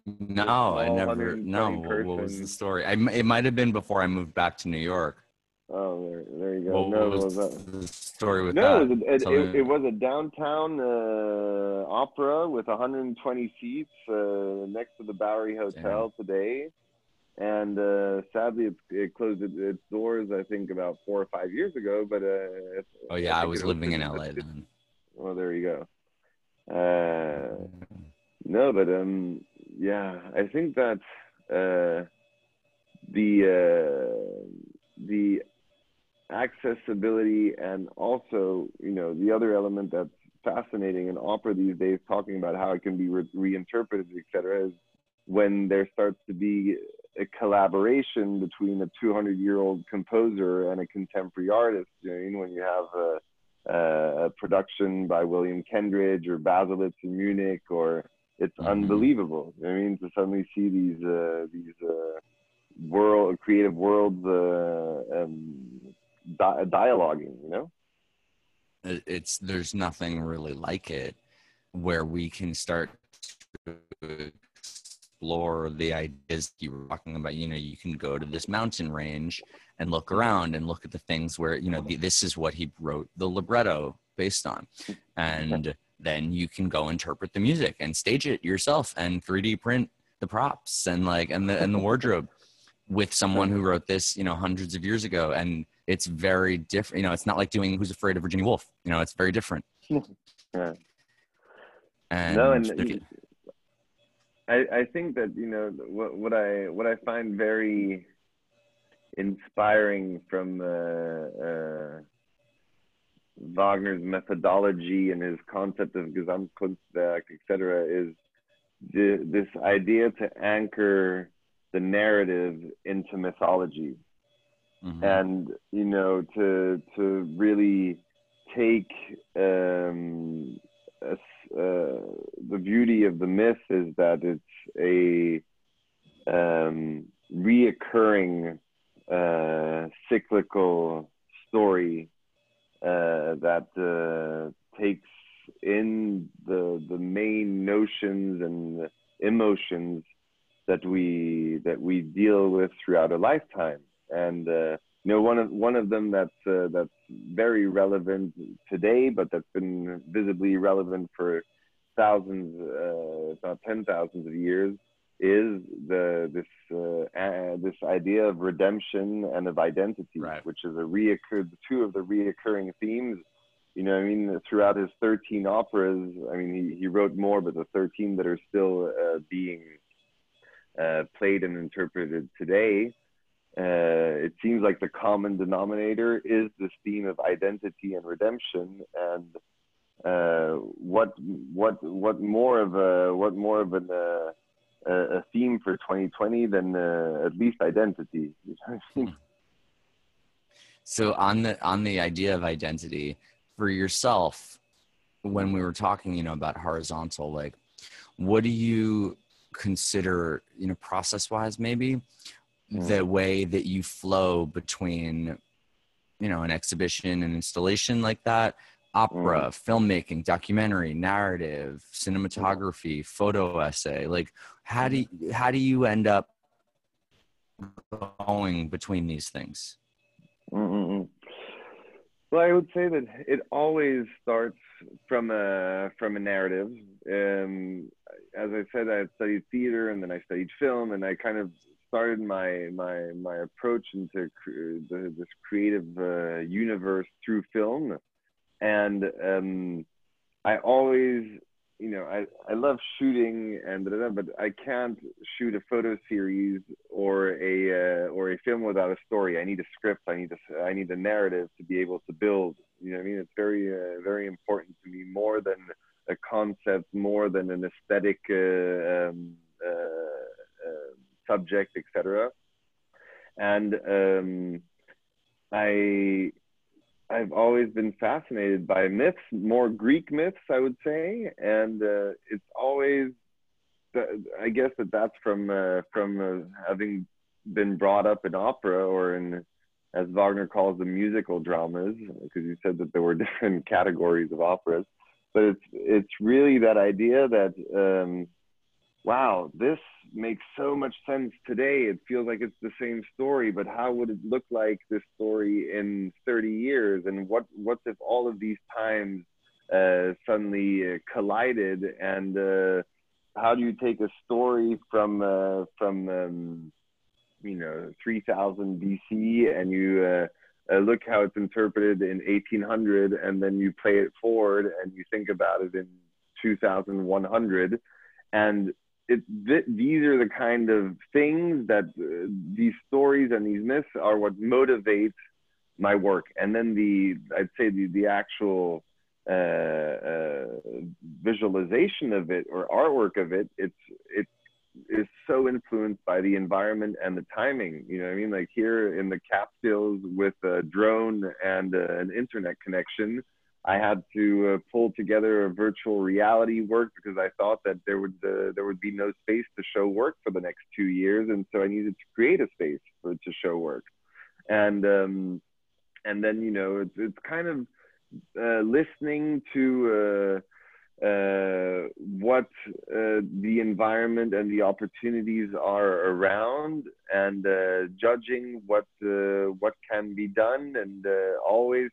A: No, I never. No, what was the story? I, it might have been before I moved back to New York.
B: Oh, there, there you go. What, no,
A: was, was the story with
B: no,
A: that?
B: No, it, it, it, was a downtown uh, opera with 120 seats uh, next to the Bowery Hotel Damn. today, and uh, sadly, it, it closed its doors. I think about four or five years ago. But uh,
A: oh yeah, I, I was living in LA then.
B: Well, there you go. Uh, no, but um, yeah, I think that uh, the the accessibility and also you know the other element that's fascinating in opera these days talking about how it can be re- reinterpreted etc is when there starts to be a collaboration between a 200 year old composer and a contemporary artist you know when you have a, a production by william kentridge or baselitz in munich or it's mm-hmm. unbelievable i mean to suddenly see these uh, these uh, world creative worlds uh, um, di- dialoguing, you know?
A: It's there's nothing really like it where we can start to explore the ideas you were talking about. You know, you can go to this mountain range and look around and look at the things where you know the, this is what he wrote the libretto based on, and then you can go interpret the music and stage it yourself and 3D print the props and like and the and the wardrobe with someone who wrote this you know hundreds of years ago and it's very different. You know, it's not like doing Who's Afraid of Virginia Woolf. You know, it's very different. (laughs) yeah. And no, and
B: I, I think that you know what, what I what I find very inspiring from uh, uh, Wagner's methodology and his concept of Gesamtkunstwerk, etc., is the, this idea to anchor the narrative into mythology mm-hmm. and you know to to really take um, a, uh, the beauty of the myth is that it's a um, reoccurring uh, cyclical story uh, that uh, takes in the the main notions and emotions that we that we deal with throughout a lifetime. And uh, you know, one of one of them that's uh, that's very relevant today, but that's been visibly relevant for thousands, uh, if not ten thousands of years, is the this uh, this idea of redemption and of identity,
A: right.
B: which is a reoccur two of the reoccurring themes. You know, I mean, throughout his 13 operas, I mean, he, he wrote more, but the 13 that are still uh, being uh, played and interpreted today, uh, it seems like the common denominator is this theme of identity and redemption. And uh, what what what more of a what more of an, uh, a theme for 2020 than uh, at least identity? (laughs)
A: so on the on the idea of identity for yourself, when we were talking, you know, about horizontal, like, what do you consider, you know, process wise, maybe mm. the way that you flow between, you know, an exhibition, and installation like that, opera, mm. filmmaking, documentary, narrative, cinematography, mm. photo essay. Like, how do you, how do you end up going between these things?
B: Mm-mm. Well, I would say that it always starts from a from a narrative. Um, as I said, I studied theater and then I studied film, and I kind of started my my my approach into the, this creative uh, universe through film, and um, I always you know, I, I love shooting and da, da, da, but I can't shoot a photo series or a uh, or a film without a story. I need a script. I need a I need a narrative to be able to build. You know, I mean, it's very uh, very important to me more than a concept, more than an aesthetic uh, um, uh, uh, subject, etc. And um, I I've always been fascinated by myths, more Greek myths, I would say, and uh, it's always, I guess that that's from uh, from uh, having been brought up in opera or in, as Wagner calls them, musical dramas, because you said that there were (laughs) different categories of operas, but it's it's really that idea that um, wow, this makes so much sense today. It feels like it's the same story, but how would it look like this story in 30 years? And what what if all of these times uh, suddenly uh, collided? And uh, how do you take a story from uh, from um, you know 3000 BC and you uh, uh, look how it's interpreted in 1800, and then you play it forward and you think about it in 2100, and it, th- these are the kind of things that uh, these stories and these myths are what motivates my work. And then the, I'd say the, the actual uh, uh, visualization of it or artwork of it, it's, it is so influenced by the environment and the timing. You know what I mean? Like here in the capsules with a drone and uh, an internet connection, I had to uh, pull together a virtual reality work because I thought that there would uh, there would be no space to show work for the next two years, and so I needed to create a space for to show work, and um, and then you know it's it's kind of uh, listening to uh, uh, what uh, the environment and the opportunities are around, and judging what what can be done, and always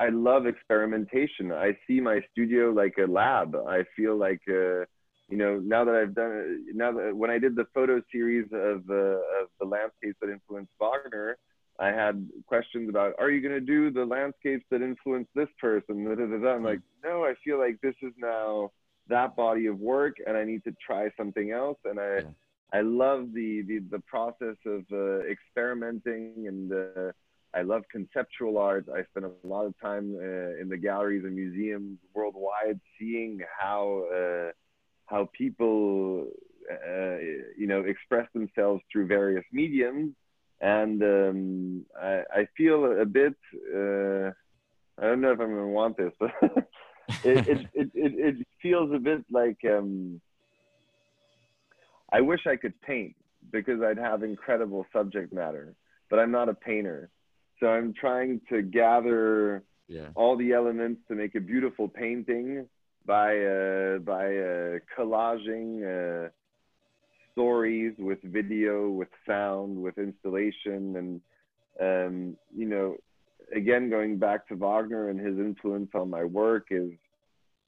B: I love experimentation. I see my studio like a lab. I feel like, uh, you know, now that I've done, now that when I did the photo series of, uh, of the landscapes that influenced Wagner, I had questions about, are you going to do the landscapes that influence this person? I'm like, no, I feel like this is now that body of work and I need to try something else. And I, yeah. I love the, the, the process of uh, experimenting and, uh, I love conceptual art. I spend a lot of time uh, in the galleries and museums worldwide, seeing how uh, how people uh, you know express themselves through various mediums. And um, I, I, feel a bit. Uh, I don't know if I'm to want this, but (laughs) it, it, it, it, it feels a bit like um, I wish I could paint because I'd have incredible subject matter, but I'm not a painter so I'm trying to gather yeah. all the elements to make a beautiful painting by uh, by uh, collaging uh, stories, with video, with sound, with installation, and um, you know, again going back to Wagner and his influence on my work is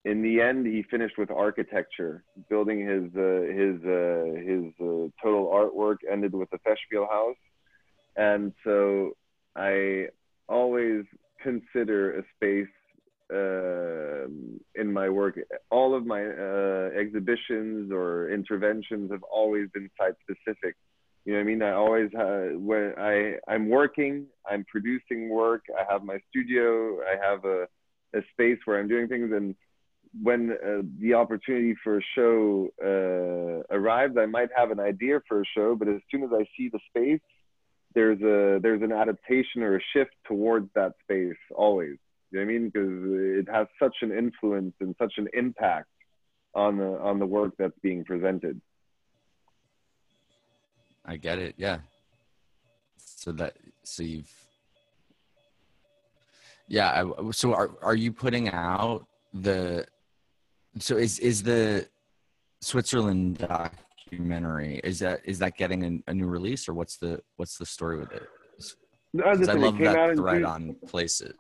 B: in the end, he finished with architecture. Building his uh, his uh, his uh, total artwork ended with the Festspielhaus, and so I always consider a space uh, in my work. All of my uh, exhibitions or interventions have always been site specific. You know what I mean? I always have, when I I'm working, I'm producing work. I have my studio. I have a a space where I'm doing things and when uh, the opportunity for a show uh, arrives, I might have an idea for a show, but as soon as I see the space, there's a there's an adaptation or a shift towards that space always. You know what I mean? Because it has such an influence and such an impact on the on the work that's being presented.
A: I get it. Yeah. So that so you've yeah. So are are you putting out the so is is the Switzerland documentary is that is that getting a, a new release or what's the what's the story with it?
B: No,
A: I love that thread
B: two,
A: on places.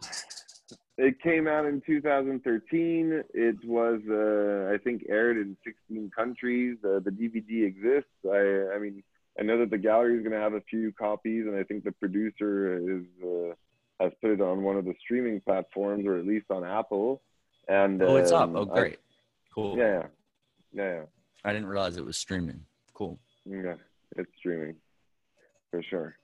B: It came out in 2013. It was, uh, I think, aired in 16 countries. Uh, the DVD exists. I, I mean, I know that the gallery is going to have a few copies, and I think the producer is uh, has put it on one of the streaming platforms, or at least on Apple. And
A: oh, it's
B: um,
A: up. Oh, great. Cool.
B: Yeah, yeah, yeah.
A: I didn't realize it was streaming. Cool.
B: Yeah, it's streaming for sure.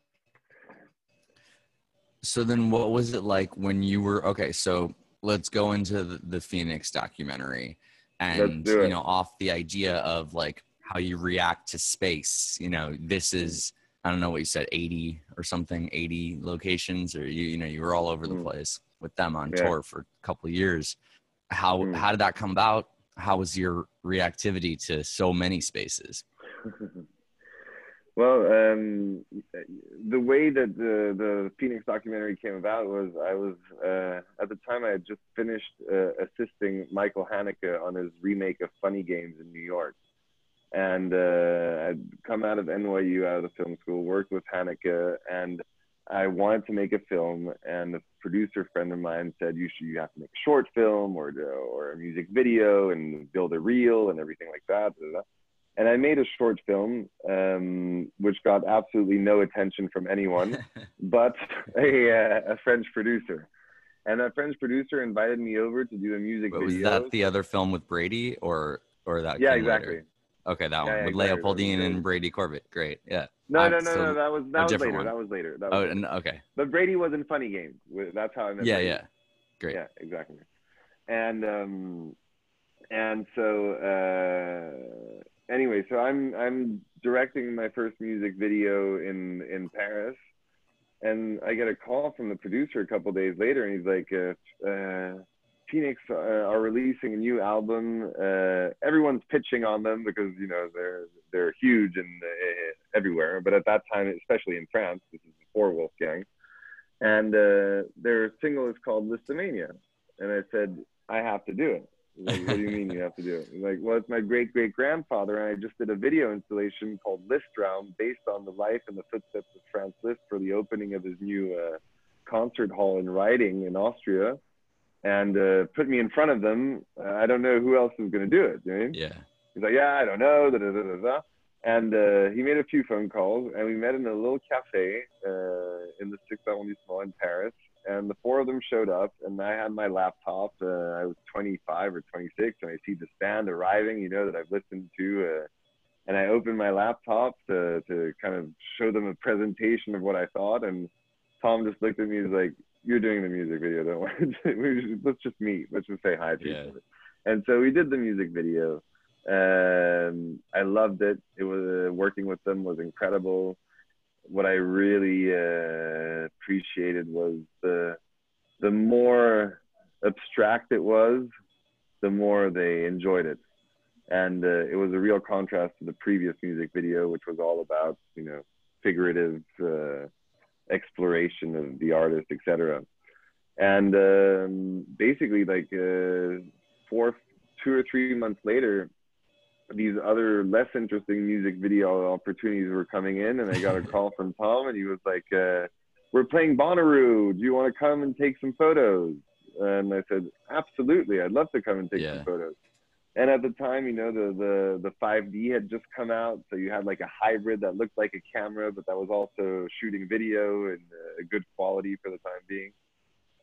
A: So then, what was it like when you were okay? So let's go into the, the Phoenix documentary, and you know, off the idea of like how you react to space. You know, this is I don't know what you said, eighty or something, eighty locations, or you you know, you were all over the mm. place with them on yeah. tour for a couple of years. How mm. how did that come about? How was your reactivity to so many spaces? (laughs)
B: well, um, the way that the, the Phoenix documentary came about was I was, uh, at the time, I had just finished uh, assisting Michael Haneke on his remake of Funny Games in New York. And uh, I'd come out of NYU, out of the film school, worked with Haneke, and I wanted to make a film, and a producer friend of mine said, "You should you have to make a short film or or a music video and build a reel and everything like that." And I made a short film, um, which got absolutely no attention from anyone, (laughs) but a, uh, a French producer. And that French producer invited me over to do a music
A: but
B: video.
A: Was that the other film with Brady, or or that?
B: Yeah, exactly.
A: Later? Okay, that yeah, one with
B: exactly.
A: Leopoldine and Brady Corbet. Great. Yeah.
B: No, no, no, no. That was that was later. One. That was later. That
A: was
B: oh,
A: later. okay.
B: But Brady was in Funny Games. That's how I met.
A: Yeah,
B: Brady.
A: yeah. Great.
B: Yeah, exactly. And um, and so uh, anyway, so I'm I'm directing my first music video in in Paris, and I get a call from the producer a couple days later, and he's like, uh, uh, Phoenix uh, are releasing a new album. Uh, everyone's pitching on them because you know they're they're huge and uh, everywhere. But at that time, especially in France, this is before Wolfgang, and uh, their single is called Lisztomania. And I said, I have to do it. Like, what do you mean you have to do it? like, well, it's my great great grandfather, and I just did a video installation called Lisztraum, based on the life and the footsteps of Franz Liszt for the opening of his new uh, concert hall in Raiding in Austria and uh, put me in front of them. Uh, I don't know who else is going to do it. You know?
A: Yeah.
B: He's like, yeah, I don't know. Da, da, da, da, da. And uh, he made a few phone calls, and we met in a little cafe uh, in the sixth arrondissement in Paris. And the four of them showed up, and I had my laptop. Uh, I was 25 or 26, and I see the stand arriving. You know that I've listened to. Uh, and I opened my laptop to to kind of show them a presentation of what I thought. And Tom just looked at me. He's like, you're doing the music video. Don't worry. (laughs) let's just meet. Let's just say hi to yeah. each other. And so we did the music video. Um, I loved it. It was uh, working with them was incredible. What I really uh, appreciated was the the more abstract it was, the more they enjoyed it, and uh, it was a real contrast to the previous music video, which was all about you know figurative uh, exploration of the artist, etc. And um, basically, like uh, four, two or three months later, these other less interesting music video opportunities were coming in, and I got a call from Tom, and he was like, uh, "We're playing Bonnaroo. Do you want to come and take some photos?" And I said, "Absolutely, I'd love to come and take
A: Yeah.
B: some photos." And at the time, you know, the the the 5D had just come out, so you had like a hybrid that looked like a camera, but that was also shooting video and uh, good quality for the time being.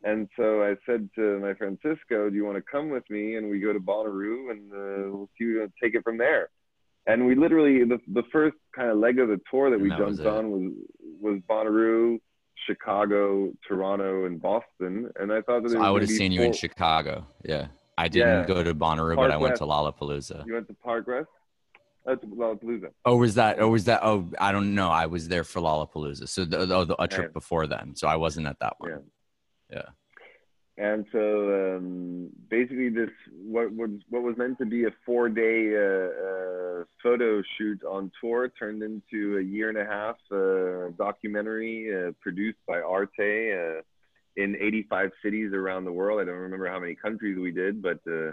B: And so I said to my friend Cisco, "Do you want to come with me?" And we go to Bonnaroo, and uh, we'll see, uh, take it from there. And we literally the the first kind of leg of the tour that
A: And
B: we
A: that
B: jumped
A: it.
B: on was was Bonnaroo, Chicago, Toronto, and Boston. And I thought that
A: So
B: it was
A: I would have seen you in Chicago. Yeah. I didn't
B: Yeah.
A: go to Bonnaroo,
B: Park
A: but I went
B: West.
A: to Lollapalooza.
B: You went to Park West? Uh, Lollapalooza.
A: Oh, was that? Oh, was that? Oh, I don't know. I was there for Lollapalooza, so the, the, the a trip
B: Yeah.
A: before then. So I wasn't at that one.
B: Yeah.
A: Yeah.
B: And so um, basically, this what was what was meant to be a four-day uh, uh, photo shoot on tour turned into a year and a half uh, documentary uh, produced by Arte uh, in 85 cities around the world. I don't remember how many countries we did, but uh,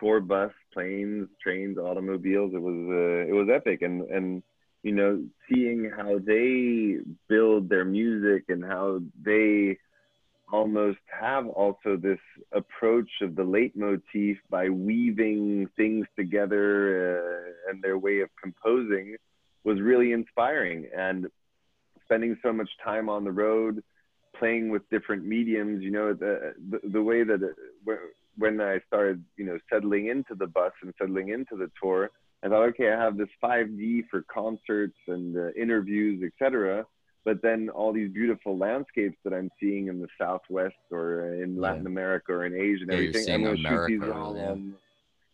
B: tour bus, planes, trains, automobiles. It was uh, it was epic, and and you know seeing how they build their music and how they almost have also this approach of the leitmotif by weaving things together uh, and their way of composing was really inspiring and spending so much time on the road playing with different mediums you know the the, the way that it, when i started you know settling into the bus and settling into the tour i thought okay i have this 5d for concerts and uh, interviews etc but then all these beautiful landscapes that I'm seeing in the Southwest or in Latin
A: Yeah.
B: America or in Asia and
A: Yeah,
B: everything, I'm gonna shoot these all
A: yeah.
B: on. I'm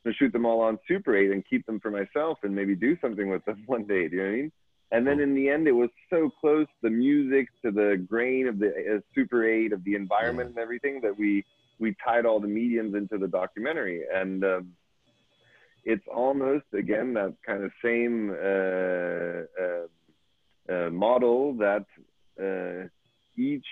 B: gonna shoot them all on Super 8 and keep them for myself and maybe do something with them (laughs) one day. Do you know what I mean? And then in the end, it was so close the music to the grain of the uh, Super 8 of the environment and everything that we we tied all the mediums into the documentary and. Um, it's almost again that kind of same uh, uh, uh, model that uh, each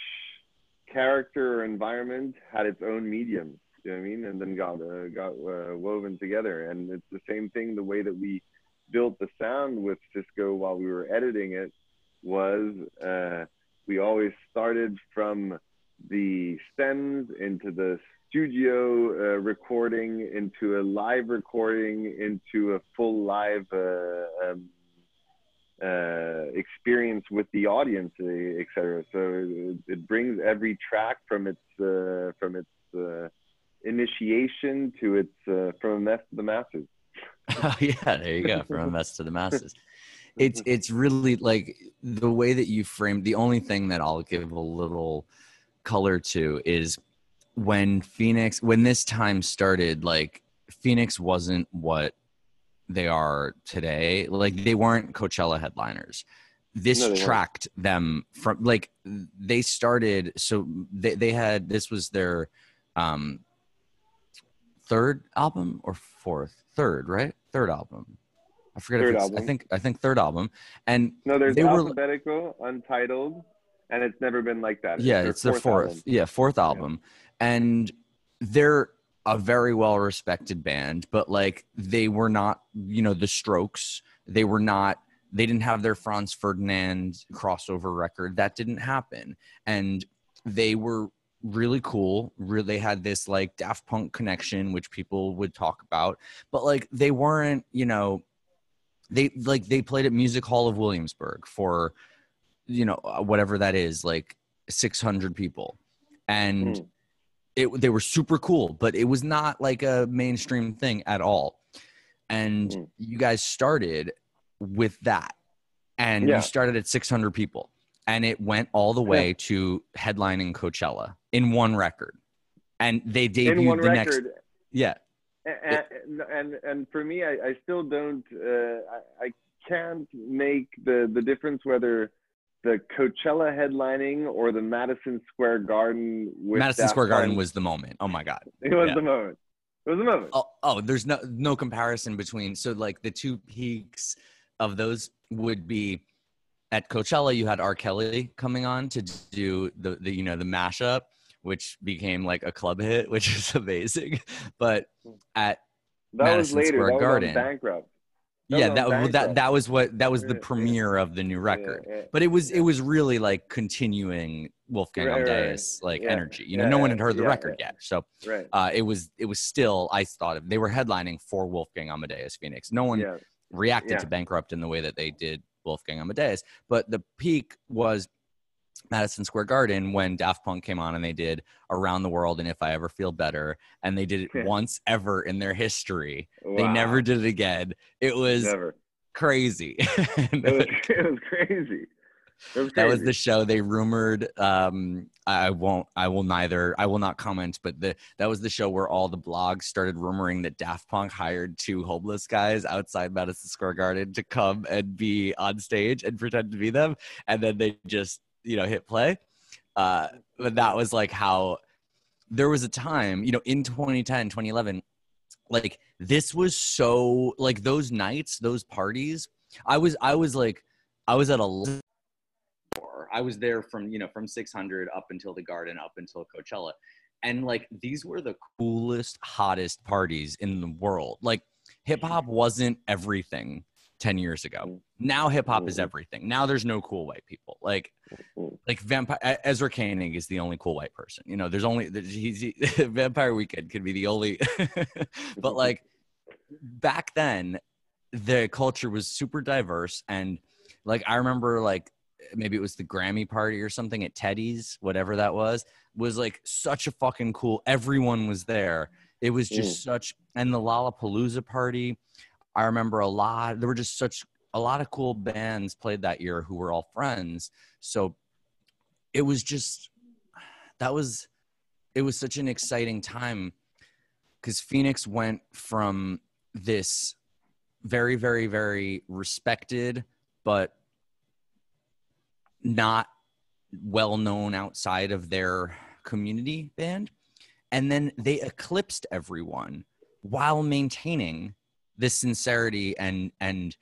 B: character or environment had its own medium. You know what I mean? And then got uh, got uh, woven together. And it's the same thing. The way that we built the sound with Cisco while we were editing it was uh, we always started from the stems into the studio uh, recording into a live recording into a full live uh, um, uh, experience with the audience, etc. So it, it brings every track from its uh, from its uh, initiation to its from the masses. (laughs)
A: yeah, there you go. From a mess to the masses. It's it's really like the way that you framed. The only thing that I'll give a little color to is when Phoenix, when this time started. Like Phoenix wasn't what they are today. Like they weren't Coachella headliners. This
B: No, they weren't.
A: tracked them from like they started. So they they had this was their um third album or fourth? Third right? Third album. I forget
B: Third
A: if it's i think i think third album. And
B: No, there's
A: They were-
B: untitled, and it's never been like that.
A: yeah it's their fourth
B: album.
A: yeah fourth album. And they're a very well respected band but like they were not you know the strokes. They were not they didn't have their franz ferdinand crossover record. That didn't happen. And they were really cool really they had this like daft punk connection which people would talk about but like they weren't you know they like they played at music hall of williamsburg for you know uh, whatever that is like 600 people and
B: Hmm.
A: it they were super cool but it was not like a mainstream thing at all and
B: Hmm.
A: you guys started with that and
B: Yeah.
A: you started at 600 people and it went all the way to headlining coachella in one record and they debuted
B: In one
A: the next yeah
B: and, and and for me, I, I still don't. Uh, I, I can't make the the difference whether the Coachella headlining or the Madison Square Garden.
A: Madison square garden was the moment oh my god
B: It was
A: yeah.
B: the moment. It was the moment.
A: oh, oh there's no no comparison between so like the two peaks of those would be at Coachella you had R Kelly coming on to do the the you know the mashup which became like a club hit (laughs) which is amazing but at
B: that
A: Madison
B: was later.
A: Square
B: that
A: Garden.
B: on Bankrupt.
A: yeah,
B: was
A: that
B: on
A: that that was what that was the
B: Yeah, yeah.
A: premiere of the new record.
B: Yeah.
A: But it was it was really like continuing Wolfgang
B: Right, right, right.
A: Amadeus like energy. You know, no one had heard the record yet, so
B: Right.
A: uh, it was it was still I thought of, they were headlining for Wolfgang Amadeus Phoenix. No one reacted to Bankrupt in the way that they did Wolfgang Amadeus, but the peak was Madison Square Garden when Daft Punk came on and they did Around the World and If I Ever Feel Better, and they did it once ever in their history. They never did it again. It was
B: Never.
A: crazy. (laughs)
B: It was, (laughs) it was crazy.
A: That was the show they rumored um i won't i will neither i will not comment but the that was the show where all the blogs started rumoring that daft punk hired two homeless guys outside madison square garden to come and be on stage and pretend to be them and then they just you know hit play. Uh but that was like how there was a time you know in 2010 2011 like this was so like those nights those parties i was i was like i was at a I was there from you know from 600 up until the Garden, up until Coachella, and like these were the coolest, hottest parties in the world. Like hip hop wasn't everything 10 years ago. Now hip hop is
B: Mhm.
A: everything. Now there's no cool white people. Like
B: Mhm.
A: like vampire Ezra Koenig is the only cool white person. You know, there's only he's he, (laughs) Vampire Weekend could be the only, (laughs) but like back then, the culture was super diverse and like I remember like maybe it was the Grammy party or something at Teddy's, whatever that was, was like such a fucking cool. Everyone was there. It was just mm. such and the Lollapalooza party. I remember a lot. There were just such a lot of cool bands played that year who were all friends. So it was just that was it was such an exciting time because Phoenix went from this very, very, very respected but not well known outside of their community band. And then they eclipsed everyone while maintaining this sincerity and and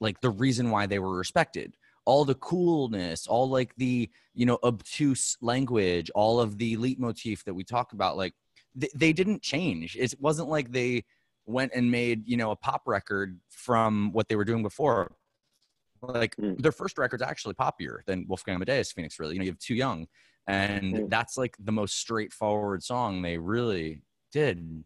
A: like the reason why they were respected. All the coolness all like the you know obtuse language all of the leitmotif that we talk about like they, they didn't change. It wasn't like they went and made you know a pop record from what they were doing before like
B: Mm.
A: their first record's actually poppier than wolfgang amadeus phoenix really you know you have too young and
B: Mm.
A: that's like the most straightforward song they really did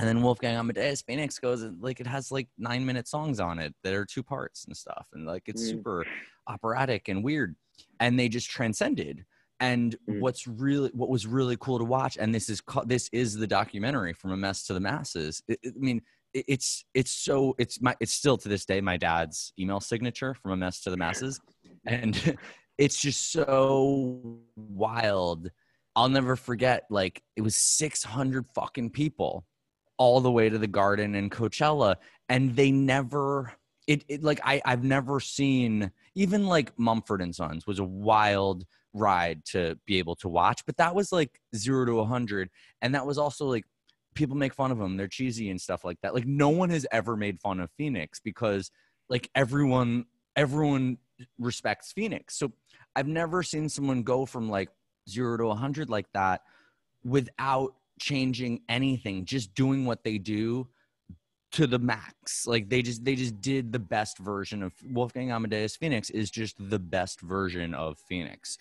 A: and then Wolfgang Amadeus Phoenix goes like it has like nine minute songs on it that are two parts and stuff. And like it's
B: Mm.
A: super operatic and weird. And they just transcended. And
B: Mm.
A: what's really what was really cool to watch, and this is this is the documentary from a mess to the masses. I mean, it's it's so it's my it's still to this day my dad's email signature from a mess to the masses, and (laughs) it's just so wild. I'll never forget. Like it was six hundred fucking people all the way to the garden and Coachella and they never it, it like I I've never seen even like Mumford and Sons was a wild ride to be able to watch but that was like 0 to 100 and that was also like people make fun of them they're cheesy and stuff like that like no one has ever made fun of Phoenix because like everyone everyone respects Phoenix. So I've never seen someone go from like 0 to 100 like that without changing anything just doing what they do to the max. Like they just they just did the best version of wolfgang amadeus phoenix is just the best version of phoenix.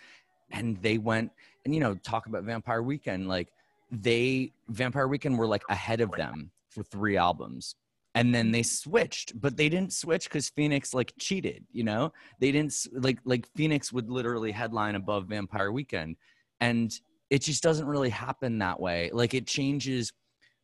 A: And they went and you know talk about vampire weekend like they vampire weekend were like ahead of them for three albums. And then they switched but they didn't switch because phoenix like cheated you know? They didn't like like phoenix would literally headline above vampire weekend. And it just doesn't really happen that way. Like it changes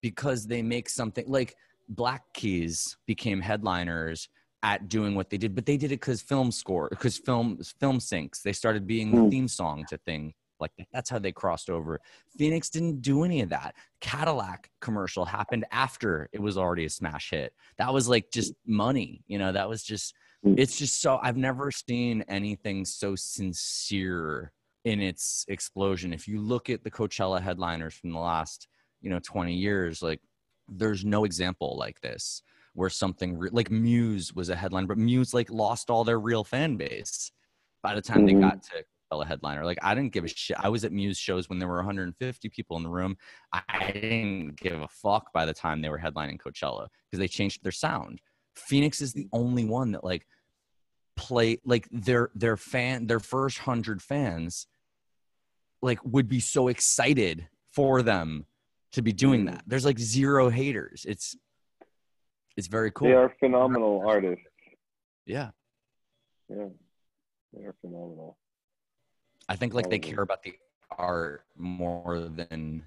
A: because they make something like black keys became headliners at doing what they did but they did it because film score because film film syncs. They started being the
B: Mm.
A: theme song to thing like that's how they crossed over. Phoenix didn't do any of that. Cadillac commercial happened after it was already a smash hit. That was like just money you know? That was just
B: Mm.
A: it's just so i've never seen anything so sincere in its explosion. If you look at the coachella headliners from the last you know 20 years like there's no example like this where something re- like muse was a headline but muse like lost all their real fan base by the time
B: Mhm.
A: they got to Coachella headliner like i didn't give a shit i was at muse shows when there were 150 people in the room i didn't give a fuck by the time they were headlining coachella because they changed their sound Phoenix is the only one that like play like their their fan their first hundred fans like would be so excited for them to be doing
B: Mm.
A: that. There's like zero haters. It's it's very cool.
B: They are phenomenal artists.
A: Yeah.
B: Yeah, they are phenomenal.
A: I think like they care about the art more than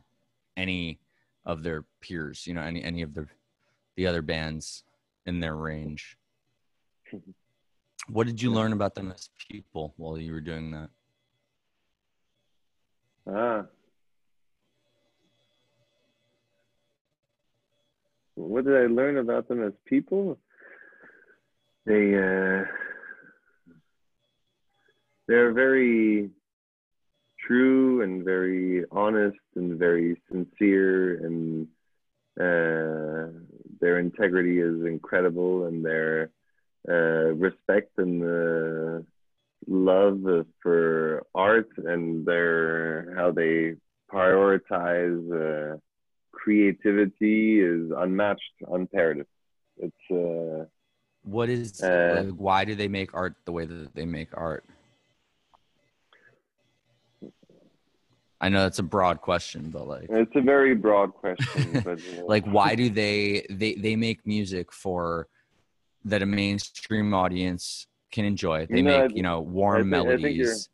A: any of their peers, you know, any any of the the other bands in their range. (laughs) What did you learn about them as people while you were doing that?
B: Ah. What did I learn about them as people? They uh, they're very true and very honest and very sincere and uh, their integrity is incredible and their uh, respect and uh, love for art and their how they prioritize uh, creativity is unmatched, unpaired. It's uh,
A: What is
B: Uh,
A: like, why do they make art the way that they make art? I know that's a broad question, but like
B: it's a very broad question, (laughs) but uh,
A: like why do they they they make music for that a mainstream audience can enjoy? They
B: You know,
A: make you know warm
B: I think- I think
A: melodies.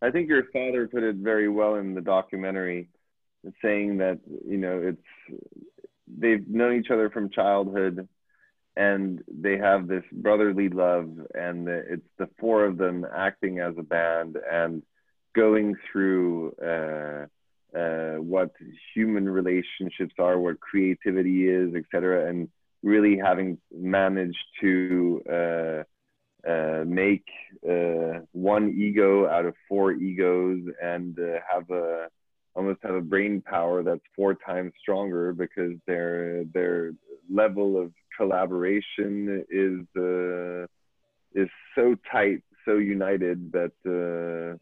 B: I think your father put it very well in the documentary, saying that you know it's they've known each other from childhood, and they have this brotherly love, and it's the four of them acting as a band and going through uh, uh, what human relationships are, what creativity is, etc., and really having managed to. Uh, uh, make uh, one ego out of four egos and uh, have a almost have a brain power that's four times stronger because their their level of collaboration is is so tight, so united that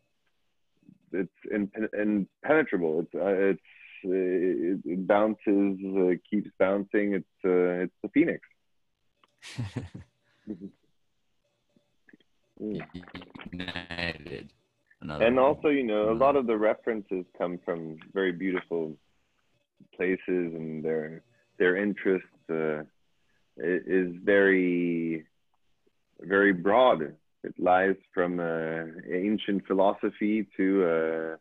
B: it's impen- impenetrable. It's uh, it's it, it bounces, uh, keeps bouncing. It's uh, it's the phoenix. (laughs) Mm.
A: united another
B: and
A: one.
B: also you know a lot of the references come from very beautiful places and their their interest uh, is very very broad it lies from uh, ancient philosophy to uh,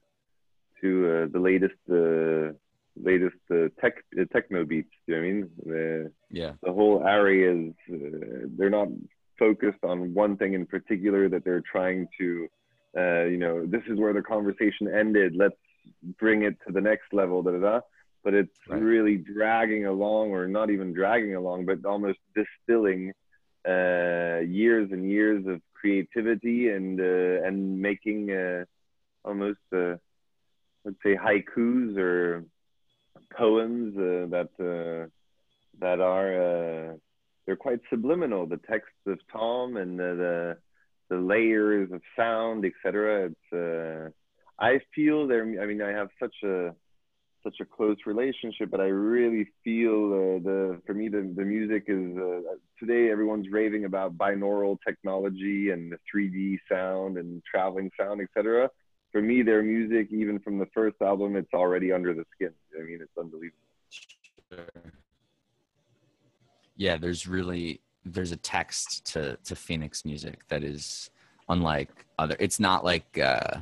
B: to uh, the latest uh, latest uh, tech uh, techno beats Do you know what i mean the,
A: yeah
B: the whole area is uh, they're not focused on one thing in particular that they're trying to uh, you know this is where the conversation ended let's bring it to the next level da, da, da. but it's
A: Right.
B: really dragging along or not even dragging along but almost distilling uh, years and years of creativity and uh, and making uh, almost uh, let's say haikus or poems uh, that uh, that are uh, they're quite subliminal. The texts of Tom and the the, layers of sound, etc. It's uh, I feel there. I mean, I have such a such a close relationship, but I really feel uh, the for me the the music is uh, today everyone's raving about binaural technology and the 3D sound and traveling sound, etc. For me, their music, even from the first album, it's already under the skin. I mean, it's unbelievable.
A: Yeah, there's really there's a text to to Phoenix music that is unlike other. It's not like uh,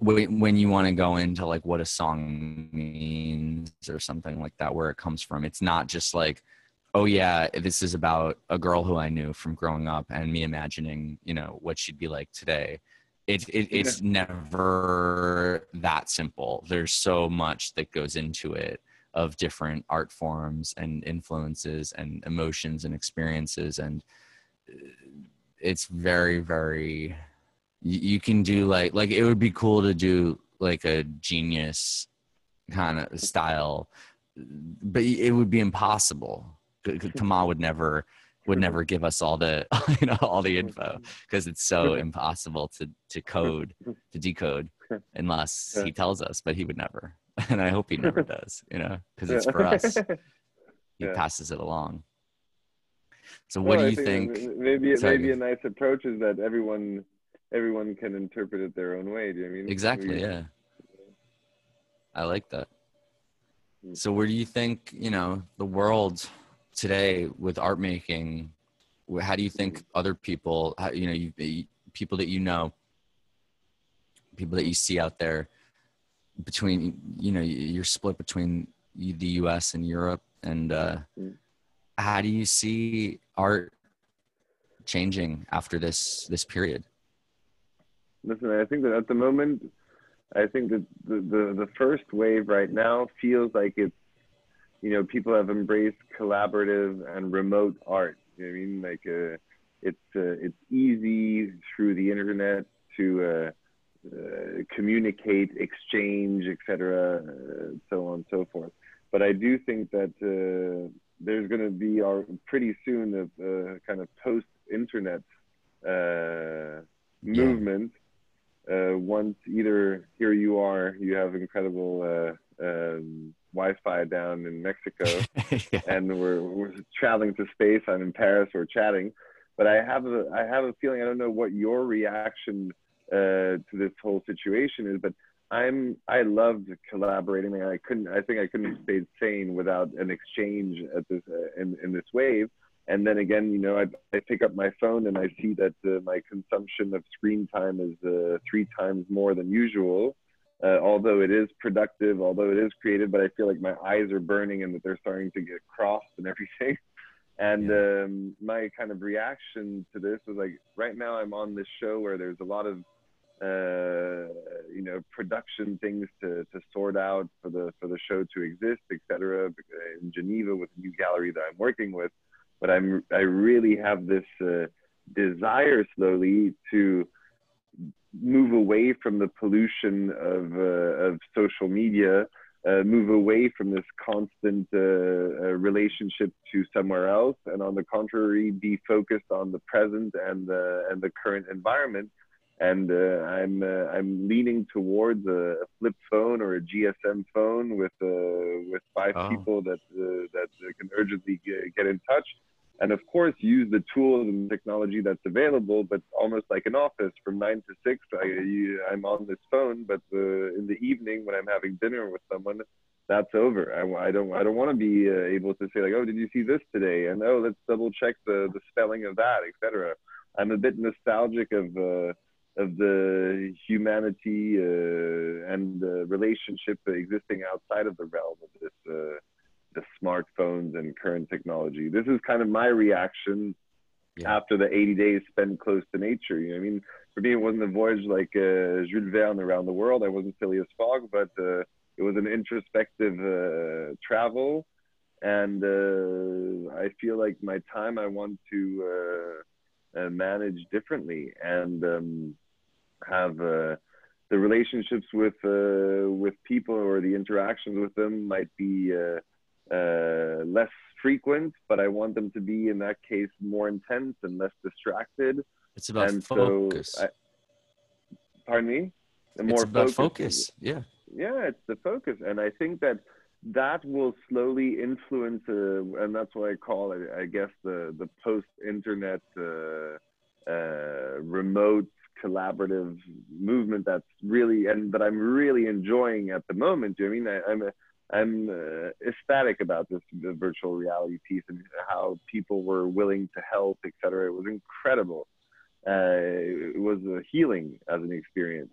A: when when you want to go into like what a song means or something like that, where it comes from. It's not just like, oh yeah, this is about a girl who I knew from growing up and me imagining, you know, what she'd be like today. It, it it's never that simple. There's so much that goes into it of different art forms and influences and emotions and experiences and uh, it's very very you, you can do like like it would be cool to do like a genius kind of style but it would be impossible. Kamal would never would never give us all the (laughs) you know all the info because it's so impossible to to code to decode unless he tells us but he would never. (laughs) And i hope he never does you know because it's for us. (laughs) He passes it along. So what
B: Well,
A: do you think?
B: Maybe
A: Sorry.
B: maybe a nice approach is that everyone everyone can interpret it their own way. Do you know I mean?
A: Exactly.
B: We-
A: Yeah. I like that.
B: Mm.
A: So where do you think you know the world today with art making? How do you think other people, you know, you, people that you know, people that you see out there, between you know you're split between the U.S. and Europe, and uh,
B: Mm.
A: how do you see art changing after this this period?
B: Listen, I think that at the moment, I think that the, the, the first wave right now feels like it's, you know, people have embraced collaborative and remote art. You know I mean? Like, uh, it's, uh, it's easy through the internet to uh, uh, communicate, exchange, etc., uh, so on and so forth. But I do think that uh, there's going to be our pretty soon a kind of post-internet uh,
A: Yeah.
B: Uh, once either here you are, you have incredible uh, um, Wi-Fi down in Mexico, (laughs)
A: yeah.
B: and we're, we're traveling to space. I'm in Paris. We're chatting, but I have a I have a feeling. I don't know what your reaction uh, to this whole situation is, but I'm I loved collaborating. I couldn't. I think I couldn't have stayed sane without an exchange at this uh, in in this wave. And then again, you know, I, I pick up my phone and I see that uh, my consumption of screen time is uh, three times more than usual. Uh, although it is productive, although it is creative, but I feel like my eyes are burning and that they're starting to get crossed and everything. (laughs) And um, my kind of reaction to this was like, right now I'm on this show where there's a lot of, uh, you know, production things to, to sort out for the for the show to exist, etc. In Geneva with a new gallery that I'm working with, but I'm I really have this uh, desire slowly to move away from the pollution of uh, of social media, uh, move away from this constant uh, uh, relationship to somewhere else, and on the contrary, be focused on the present and the and the current environment. And uh, I'm uh, I'm leaning towards a flip phone or a GSM phone with uh, with five
A: Oh.
B: people that uh, that can urgently get, get in touch and of course use the tools and technology that's available but almost like an office from nine to six. I, i'm on this phone but uh, in the evening when i'm having dinner with someone that's over. I, I don't i don't want to be uh, able to say like oh did you see this today? And oh let's double check the the spelling of that etc i'm a bit nostalgic of uh, of the humanity uh, and the relationship existing outside of the realm of this uh, the smartphones and current technology. This is kind of my reaction
A: Yeah.
B: after the 80 days spent close to nature. You know, I mean, for me, it wasn't a voyage like uh, Jules Verne around the world. I wasn't Phileas Fogg, but uh, it was an introspective uh, travel. And uh, I feel like my time I want to uh, uh, manage differently and um, have uh, the relationships with uh, with people or the interactions with them might be uh, less frequent, but I want them to be in that case more intense and less distracted.
A: It's about
B: and
A: focus.
B: so, I, pardon me. The
A: it's about focus. Yeah.
B: yeah it's the focus and i think that that will slowly influence uh, and that's why i call it i guess the the post internet uh, uh, remote collaborative movement that's really and that i'm really enjoying at the moment Do you know i mean I, i'm i'm uh, ecstatic about this virtual reality piece and how people were willing to help etc it was incredible uh, it was a healing as an experience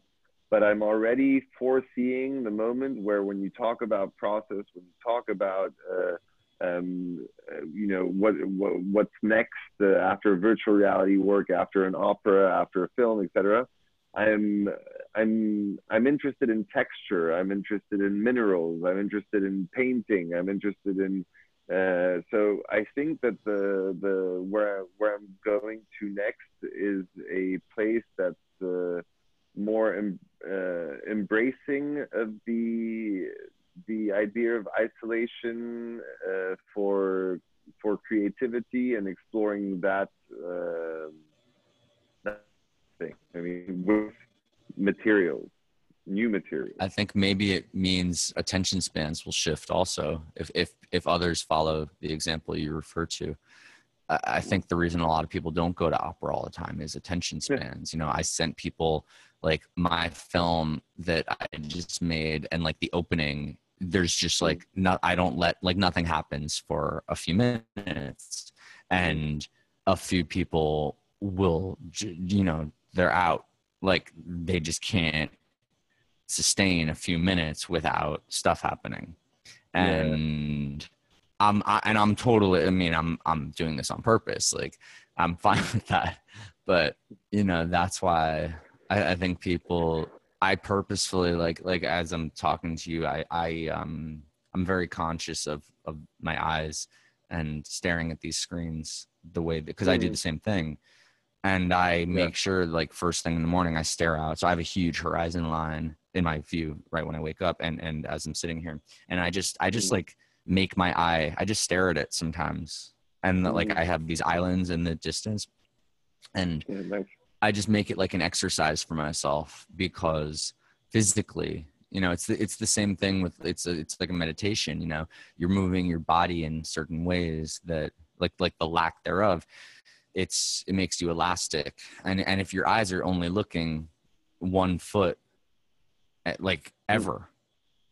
B: but I'm already foreseeing the moment where when you talk about process, when you talk about, uh, um, you know, what, what what's next uh, after virtual reality work, after an opera, after a film, etc. I'm I'm I'm interested in texture. I'm interested in minerals. I'm interested in painting. I'm interested in uh, so I think that the the where where I'm going to next is a place that's uh, more em, uh, embracing of the the idea of isolation uh, for for creativity and exploring that, that thing. I mean, with materials, new materials.
A: I think maybe it means attention spans will shift also if if if others follow the example you refer to. I I think the reason a lot of people don't go to opera all the time is attention spans. You know, I sent people like my film that I just made and like the opening, there's just like mm. not I don't let like nothing happens for a few minutes and a few people will you know, they're out like they just can't sustain a few minutes without stuff happening.
B: Yeah.
A: And I'm I, and I'm totally I mean I'm I'm doing this on purpose. Like I'm (laughs) fine with that. But you know, that's why I, I think people I purposefully like like as I'm talking to you, I I um I'm very conscious of of my eyes and staring at these screens the way because I do
B: Mhm.
A: the same thing. And I make sure like first thing in the morning I stare out. So I have a huge horizon line in my view right when I wake up and and as I'm sitting here. And I just I just
B: Mhm.
A: like make my eye I just stare at it sometimes. And like
B: Mhm.
A: I have these islands in the distance and
B: Yeah.
A: I just make it like an exercise for myself because physically, you know, it's the, it's the same thing with it's a, it's like a meditation. You know, you're moving your body in certain ways that like like the lack thereof. It's it makes you elastic, and and if your eyes are only looking one foot, at, like mm-hmm. ever,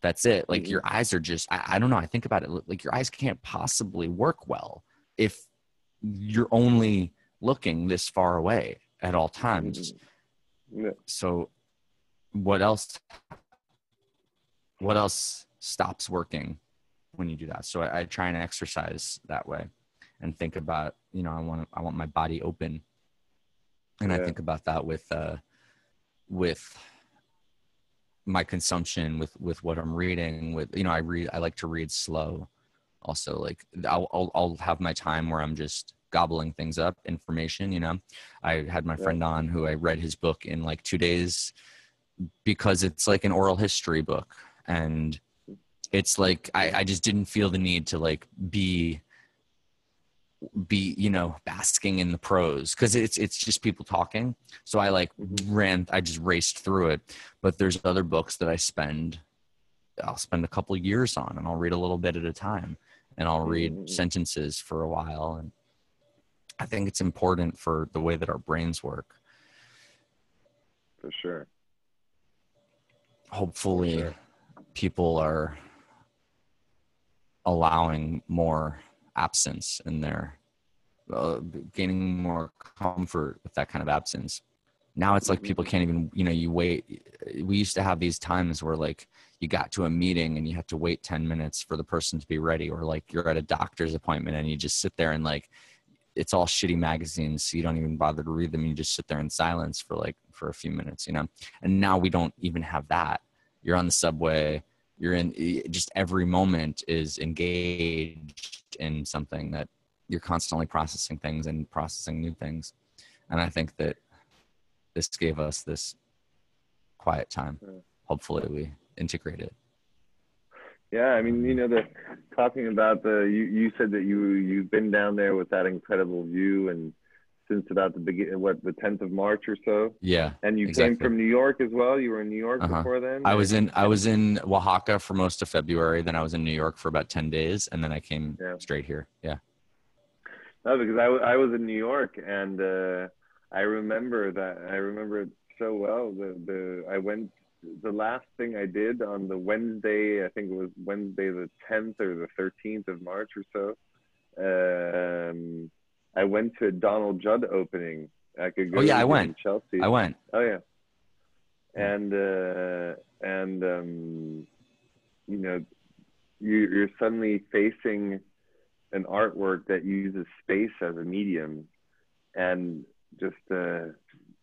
A: that's it. Like
B: Mhm.
A: your eyes are just I, I don't know. I think about it like your eyes can't possibly work well if you're only looking this far away at all times. Mm-hmm.
B: Yeah.
A: So what else what else stops working when you do that? So I, I try and exercise that way and think about, you know, I want I want my body open. And I think about that with uh with my consumption with with what I'm reading with you know I read I like to read slow also like I'll, I'll I'll have my time where I'm just gobbling things up information you know I had my
B: Yeah.
A: friend on who I read his book in like 2 days because it's like an oral history book and it's like I I just didn't feel the need to like be be you know basking in the prose because it's it's just people talking so i like
B: Mhm.
A: ran i just raced through it but there's other books that i spend i'll spend a couple years on and i'll read a little bit at a time and i'll read
B: Mhm.
A: sentences for a while and i think it's important for the way that our brains work
B: For sure.
A: hopefully
B: Sure.
A: people are allowing more absence in their uh, gaining more comfort with that kind of absence. Now it's like
B: Mhm.
A: people can't even you know you wait we used to have these times where like you got to a meeting and you had to wait 10 minutes for the person to be ready or like you're at a doctor's appointment and you just sit there and like it's all shitty magazines so you don't even bother to read them you just sit there in silence for like for a few minutes you know? And now we don't even have that. You're on the subway you're in just every moment is engaged in something that you're constantly processing things and processing new things. And i think that this gave us this quiet time. Hopefully we integrate it.
B: Yeah, I mean, you know, the talking about the you, you said that you you've been down there with that incredible view and since about the beginning, what the 10th of March or so,
A: yeah
B: and you
A: Exactly.
B: came from New York as well. You were in New York
A: Uh-huh.
B: before then.
A: i was in i was in oaxaca for most of february then i was in new york for about 10 days and then i came
B: Yeah.
A: straight here yeah
B: No, because I, I was in New York and uh, I remember that I remember it so well. The the I went the last thing I did on the Wednesday. I think it was Wednesday the 10th or the 13th of March or so. Um, I went to a Donald Judd opening. I could go
A: Oh, yeah, I went.
B: Chelsea.
A: i went
B: Oh yeah, and uh, and um, you know, you, you're suddenly facing an artwork that uses space as a medium, and just uh,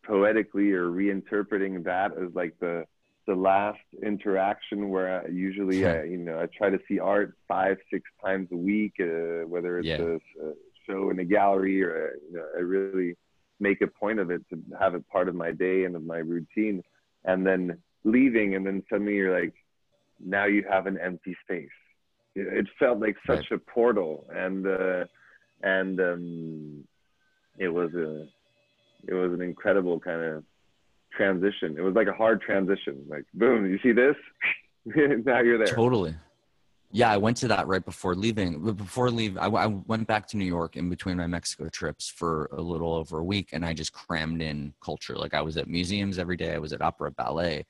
B: poetically or reinterpreting that as like the the last interaction where I, usually I (laughs) you know I try to see art five six times a week, uh, whether it's
A: Yeah.
B: a, a show in a gallery or you know I really make a point of it to have it part of my day and of my routine. And then leaving and then suddenly you're like now you have an empty space. It, it felt like such a portal. And uh and um it was a it was an incredible kind of transition. It was like a hard transition. Like boom you see this? (laughs) Now you're there.
A: Totally yeah, I went to that right before leaving. Before leave, I, I went back to New York in between my Mexico trips for a little over a week, and I just crammed in culture. Like I was at museums every day. I was at opera, ballet,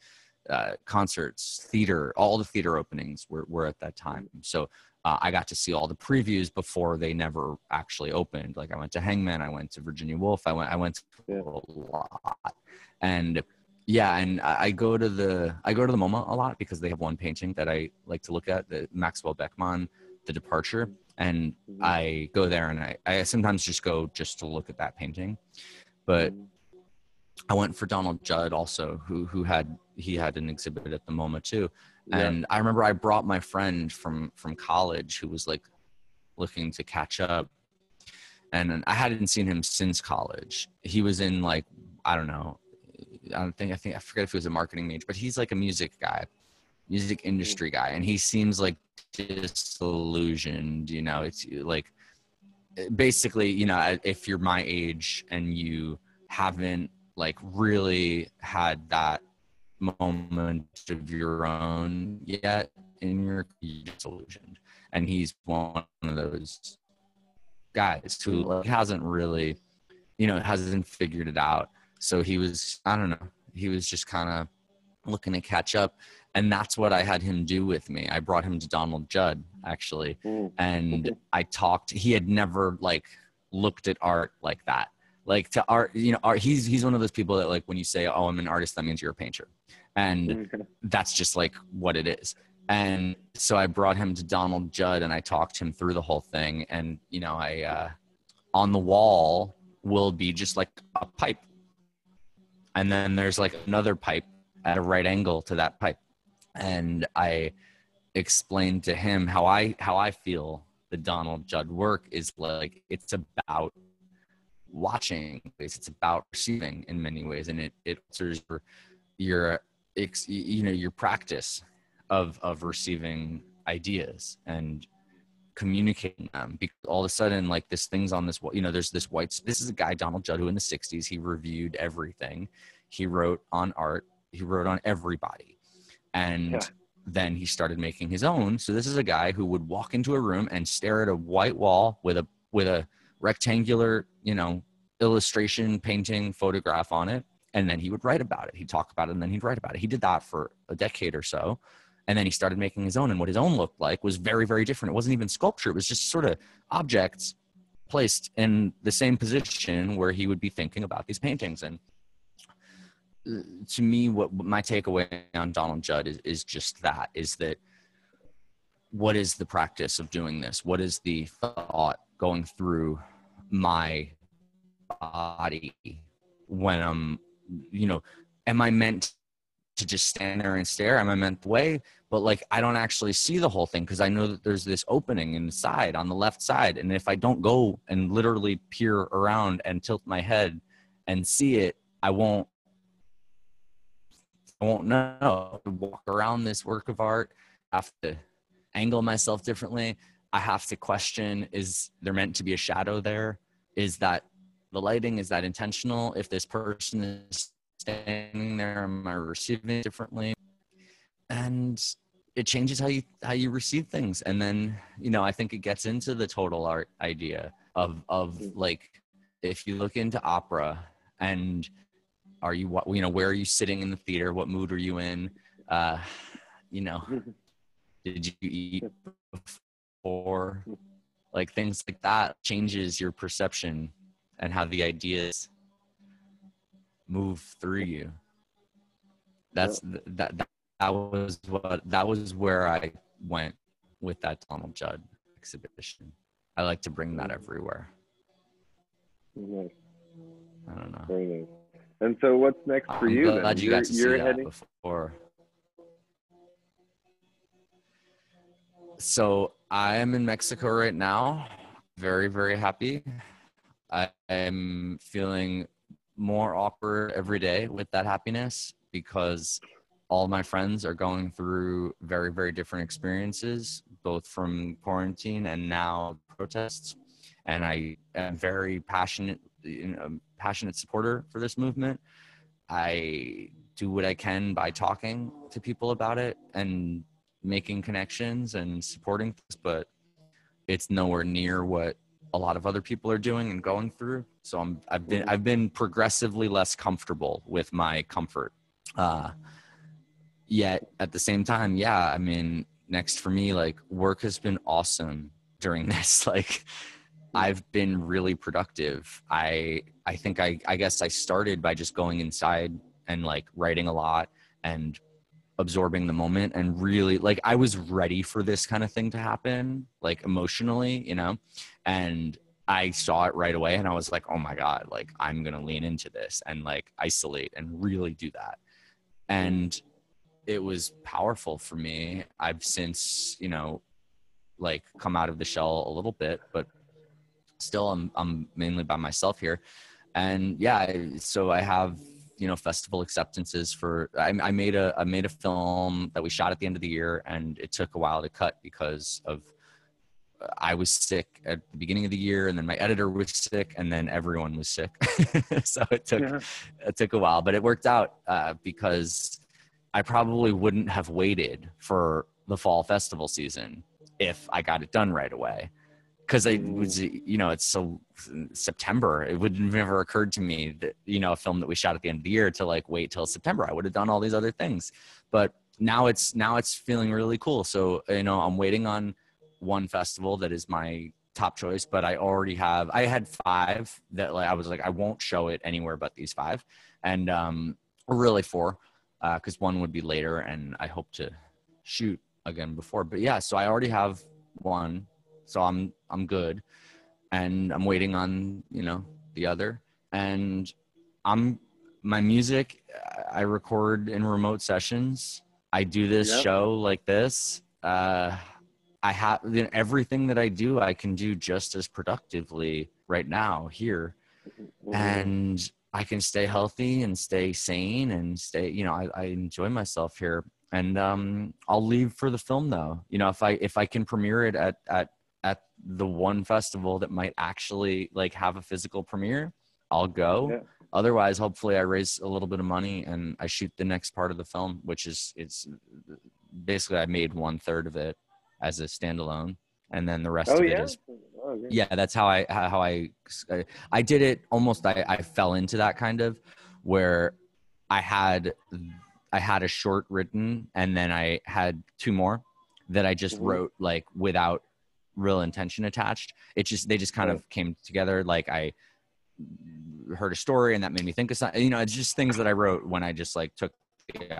A: uh, concerts, theater. All the theater openings were were at that time. So uh, I got to see all the previews before they never actually opened. Like I went to Hangmen, I went to Virginia Woolf, I went I went to a lot, and yeah, and I go to the I go to the MoMA a lot because they have one painting that I like to look at, the Maxwell Beckmann, The Departure, and
B: Mhm.
A: I go there and I I sometimes just go just to look at that painting, but
B: Mhm.
A: I went for Donald Judd also, who who had he had an exhibit at the MoMA too,
B: Yeah.
A: and I remember I brought my friend from from college who was like looking to catch up, and I hadn't seen him since college. He was in like I don't know, I don't think I think I forget if he was a marketing major, but he's like a music guy, music mm-hmm. industry guy, and he seems like disillusioned. You know, it's like basically, you know, if you're my age and you haven't like really had that moment of your own yet in your you're disillusioned. And he's one of those guys who like hasn't really you know hasn't figured it out so he was i don't know he was just kind of looking to catch up and that's what i had him do with me i brought him to donald judd actually
B: Mm.
A: and. I talked. He had never like looked at art like that. Like to art, you know, art. He's he's one of those people that like when you say, "Oh, I'm an artist," that means you're a painter, and
B: Mhm.
A: that's just like what it is. And so I brought him to Donald Judd, and I talked him through the whole thing. And you know, I uh, on the wall will be just like a pipe, and then there's like another pipe at a right angle to that pipe, and I explained to him how I how I feel the Donald Judd work is like it's about watching it's about receiving in many ways. And it it alters your your you know your practice of of receiving ideas. And communicating them because all of a sudden like this thing's on this wall you know there's this white this is a guy Donald Judd who in the 60s he reviewed everything. He wrote on art. He wrote on everybody. And
B: Yeah.
A: then he started making his own. So this is a guy who would walk into a room and stare at a white wall with a with a rectangular you know illustration painting photograph on it. And then he would write about it. He'd talk about it and then he'd write about it. He did that for a decade or so and then he started making his own and what his own looked like was very very different. It wasn't even sculpture. It was just sort of objects placed in the same position where he would be thinking about these paintings. And uh, to me what my takeaway on donald judd is, is just that is that what is the practice of doing this? What is the thought going through my body when i'm you know am i meant to just stand there and stare I'm i meant the way but like i don't actually see the whole thing because i know that there's this opening inside on the left side and if i don't go and literally peer around and tilt my head and see it i won't i won't know. Walk around this work of art I have to angle myself differently i have to question is there meant to be a shadow there? Is that the lighting is that intentional? If this person is standing there am i receiving it differently? And it changes how you how you receive things. And then you know i think it gets into the total art idea of of like if you look into opera and are you what you know where are you sitting in the theater? What mood are you in? Uh you know (laughs) did you eat before? Like things like that changes your perception and how the ideas move through you that's that, that that was what that was where i went with that donald judd exhibition i like to bring that mm. everywhere
B: Nice.
A: i don't know
B: Very nice. And so, what's next for
A: i'm
B: you?
A: glad
B: then?
A: you
B: you're
A: got to see
B: you're
A: that
B: heading.
A: before so i am in mexico right now very very happy i am feeling more awkward every day with that happiness because all my friends are going through very very different experiences both from quarantine and now protests. And i am very passionate know, um, passionate supporter for this movement. I do what i can by talking to people about it and making connections and supporting this, but it's nowhere near what a lot of other people are doing and going through. So I'm I've been I've been progressively less comfortable with my comfort. Uh, yet at the same time, yeah, I mean, next for me, like work has been awesome during (laughs) this. Like I've been really productive. I I think I I guess I started by just going inside and like writing a lot and absorbing the moment and really like I was ready for this kind of thing to happen like emotionally, you know. And I saw it right away and I was like, "Oh my god, like I'm going to lean into this and like isolate and really do that." And it was powerful for me. I've since, you know, like come out of the shell a little bit, but still I'm I'm mainly by myself here. And yeah, so I have you know festival acceptances for I, I made a I made a film that we shot at the end of the year and it took a while to cut because of I was sick at the beginning of the year, and then my editor was sick, and then everyone was sick. (laughs) so it took yeah. it took a while, but it worked out uh, because I probably wouldn't have waited for the fall festival season if I got it done right away. Because it was, you know, it's so September. It would never occurred to me that, you know, a film that we shot at the end of the year to like wait till September. I would have done all these other things. But now it's now it's feeling really cool. So, you know, I'm waiting on one festival that is my top choice, but I already have I had five that like I was like, I won't show it anywhere but these five. And um really four because uh, one would be later, and I hope to shoot again before. But yeah, so I already have one, so I'm I'm good, and I'm waiting on you know the other, and I'm my music. I record in remote sessions. I do this yep. show like this. Uh, I have everything that I do. I can do just as productively right now here, mm-hmm. and I can stay healthy and stay sane and stay, you know, I, I enjoy myself here. And um, I'll leave for the film though. You know, if I if I can premiere it at at at the one festival that might actually like have a physical premiere, I'll go. Yeah. Otherwise, hopefully, I raise a little bit of money and I shoot the next part of the film, which is it's basically I made one third of it as a standalone, and then the rest oh, of yeah? it is Oh, yeah. that's how I how I I did it almost. I, I fell into that kind of where I had I had a short written and then I had two more that I just mm-hmm. wrote like without real intention attached. It just they just kind of came together. Like I heard a story and that made me think of something. You know, it's just things that I wrote when I just like took the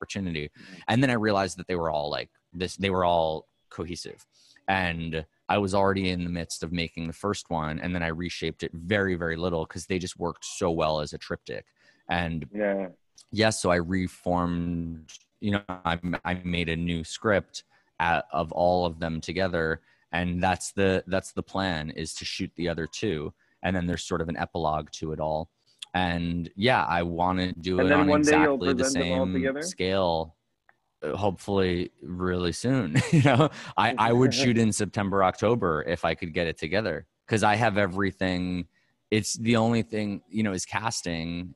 A: opportunity, and then I realized that they were all like this. They were all cohesive, and I was already in the midst of making the first one, and then I reshaped it very, very little because they just worked so well as a triptych. And yeah, yes, so I reformed. You know, I, I made a new script at, of all of them together, and that's the that's the plan is to shoot the other two, and then there's sort of an epilogue to it all. And yeah, I want to do and it on exactly the same scale uh, hopefully really soon (laughs) you know? I i would (laughs) shoot in september october if i could get it together. Because i have everything. It's the only thing you know is casting.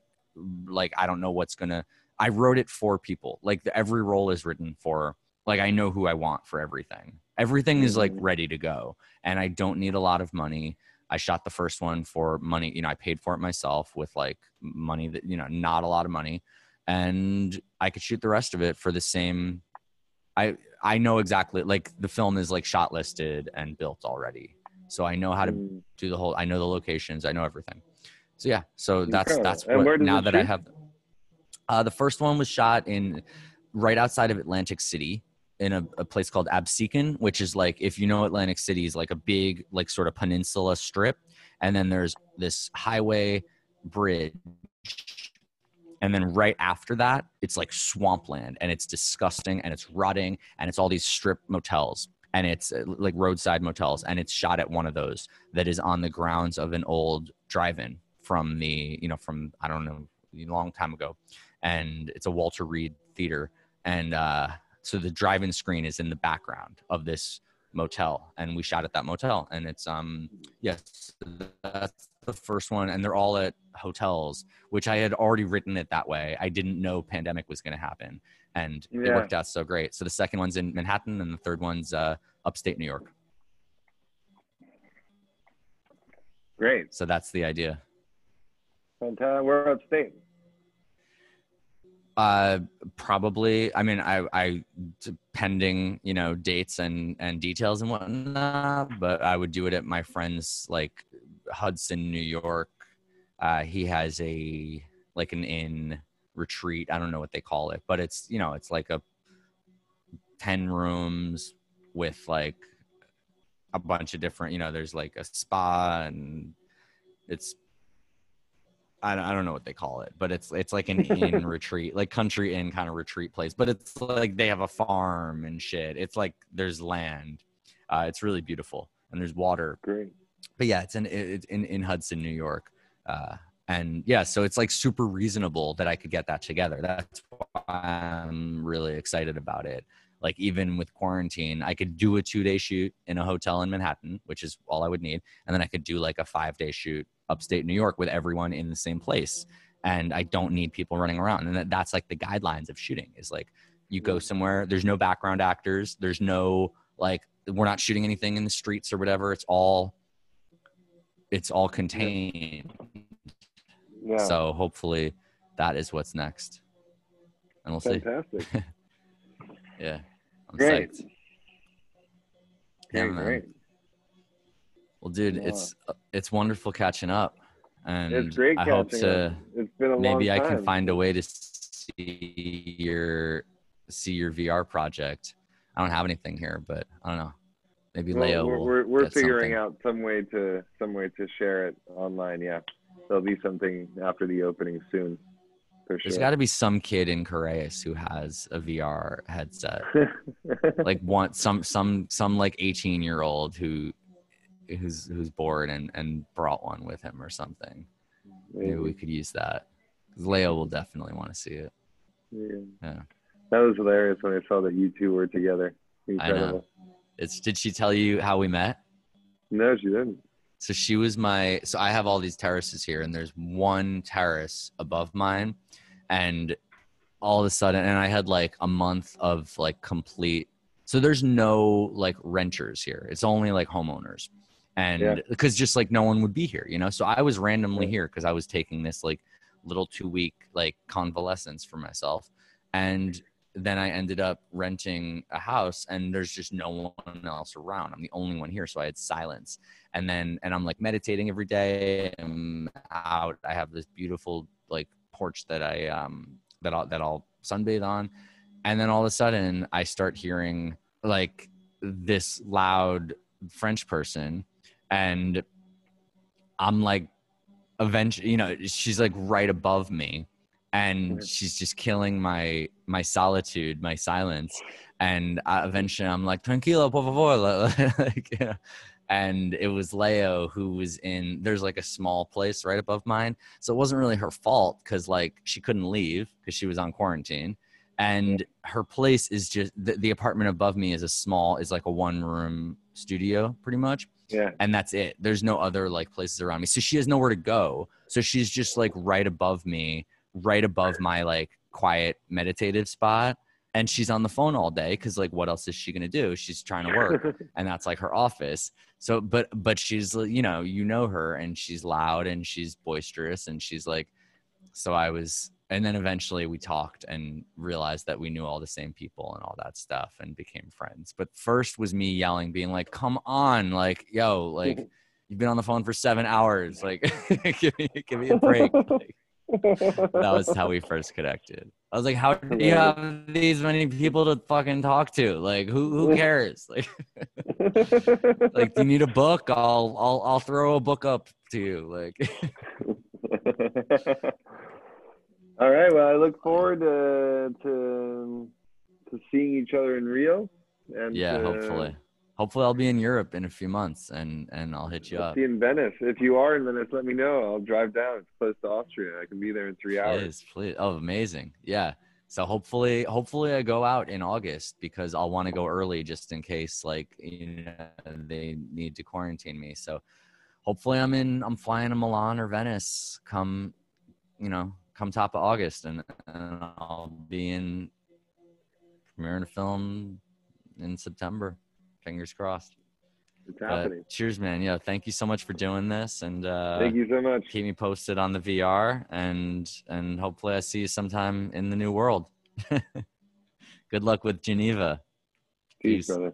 A: Like i don't know what's gonna i wrote it for people. Like the, every role is written for like i know who i want for everything everything is like mm-hmm. ready to go and i don't need a lot of money i shot the first one for money you know i paid for it myself with like money that you know not a lot of money and I could shoot the rest of it for the same. I I know exactly like the film is like shot listed and built already, so I know how to mm. do the whole. I know the locations. I know everything. So yeah, so that's that's what now that shoot? I have. Uh, the first one was shot in right outside of Atlantic City in a, a, place called Absecon, which is like if you know Atlantic City is like a big like sort of peninsula strip, and then there's this highway bridge and then right after that it's like swampland and it's disgusting and it's rotting and it's all these strip motels and it's uh, like roadside motels and it's shot at one of those that is on the grounds of an old drive-in from the you know from i don't know a long time ago and it's a walter reade theater and uh so the drive-in screen is in the background of this motel and we shot at that motel and it's um yes that's the first one and they're all at hotels which i had already written it that way i didn't know pandemic was going to happen and it worked out so great. So the second one's in Manhattan, and the third one's uh, upstate New York.
B: Great.
A: So that's the idea.
B: Fantastic. We're upstate.
A: Uh, probably. I mean, I, I, depending, you know, dates and and details and whatnot. But I would do it at my friend's, like Hudson, New York. Uh, he has a like an inn retreat. I don't know what they call it, but it's you know, it's like a ten rooms with like a bunch of different. You know, there's like a spa and it's I don't, I don't know what they call it, but it's it's like an inn (laughs) retreat, like country inn kind of retreat place. But it's like they have a farm and shit. It's like there's land. Uh, it's really beautiful and there's water.
B: Great.
A: But yeah, it's in it's in in Hudson, New York. Uh, and yeah, so it's like super reasonable that I could get that together. That's why I'm really excited about it. Like even with quarantine, I could do a two day shoot in a hotel in Manhattan, which is all I would need, and then I could do like a five day shoot upstate New York with everyone in the same place. And I don't need people running around. And that, that's like the guidelines of shooting is like you go somewhere, there's no background actors, there's no like we're not shooting anything in the streets or whatever. It's all it's all contained.
B: Yeah.
A: So hopefully that is what's next. And we'll see.
B: Fantastic. (laughs)
A: Yeah. I'm
B: Great.
A: psyched. Yeah,
B: great.
A: Well, dude,
B: Yeah.
A: it's uh, it's wonderful catching up. And
B: It's great
A: I hope to.
B: It's been a
A: maybe
B: long
A: I can find a way to see your see your VR project. I don't have anything here, but I don't know. Maybe
B: Well,
A: Leo
B: we're
A: will
B: we're, we're figuring
A: something.
B: out some way to some way to share it online. Yeah, there'll be something after the opening soon, for
A: There's
B: sure.
A: got to be some kid in Careyes who has a VR headset. (laughs) like one some some some like 18 year old who who's who's bored and and brought one with him or something maybe we could use that leo will definitely want to see it
B: Yeah.
A: Yeah.
B: That was hilarious when I saw that you two were together.
A: I know.
B: Incredible.
A: it's did she tell you how we met
B: No, she didn't.
A: so she was my so i have all these terraces here and there's one terrace above mine and all of a sudden and i had like a month of like complete so there's no like renters here it's only like homeowners and
B: Yeah.
A: because just like no one would be here you know? So i was randomly
B: Yeah.
A: here because i was taking this like little two week like convalescence for myself. And then i ended up renting a house and there's just no one else around. I'm the only one here so i had silence. And then and i'm like meditating every day. I'm out. I have this beautiful like porch that i um that i'll that i'll sunbathe on. And then all of a sudden i start hearing like this loud french person and i'm like eventually you know she's like right above me and she's just killing my my solitude my silence and uh, eventually i'm like tranquilo por favor (laughs) like, you know, and it was leo who was in there's like a small place right above mine so it wasn't really her fault because like she couldn't leave because she was on quarantine and her place is just the, the apartment above me is a small is like a one room studio pretty much
B: Yeah.
A: and that's it. There's no other like places around me. So she has nowhere to go. So she's just like right above me right above my like quiet meditative spot. And she's on the phone all day because like what else is she gonna do? She's trying to work (laughs) and that's like her office. So but but she's you know you know her and she's loud and she's boisterous and she's like so i was and then eventually we talked and realized that we knew all the same people and all that stuff and became friends. But first was me yelling being like come on like yo like (laughs) you've been on the phone for seven hours like (laughs) give me give me a break. Like, that was how we first connected. I was like how do you have these many people to fucking talk to? Like who who (laughs) cares? Like like do you need a book? I'll i'll i'll throw a book up to you. Like
B: All right. Well, I look forward to to, to seeing each other in Rio. And
A: yeah
B: uh,
A: hopefully hopefully i'll be in europe in a few months and and i'll hit you
B: I'll
A: up
B: see in Venice. If you are in Venice, let me know. I'll drive down. It's close to Austria. I can be there in three hours.
A: please please oh amazing yeah so hopefully hopefully i go out in august because i'll want to go early just in case like you know they need to quarantine me so hopefully i'm in i'm flying to milan or venice come you know come top of august and, and i'll be in premiering a film in September. Fingers crossed.
B: It's happening.
A: cheers, man. Yeah, thank you so much for doing this, and uh,
B: Thank you so much.
A: keep me posted on the VR, and and hopefully I see you sometime in the new world. (laughs) Good luck with Geneva.
B: Peace,
A: Peace.
B: brother.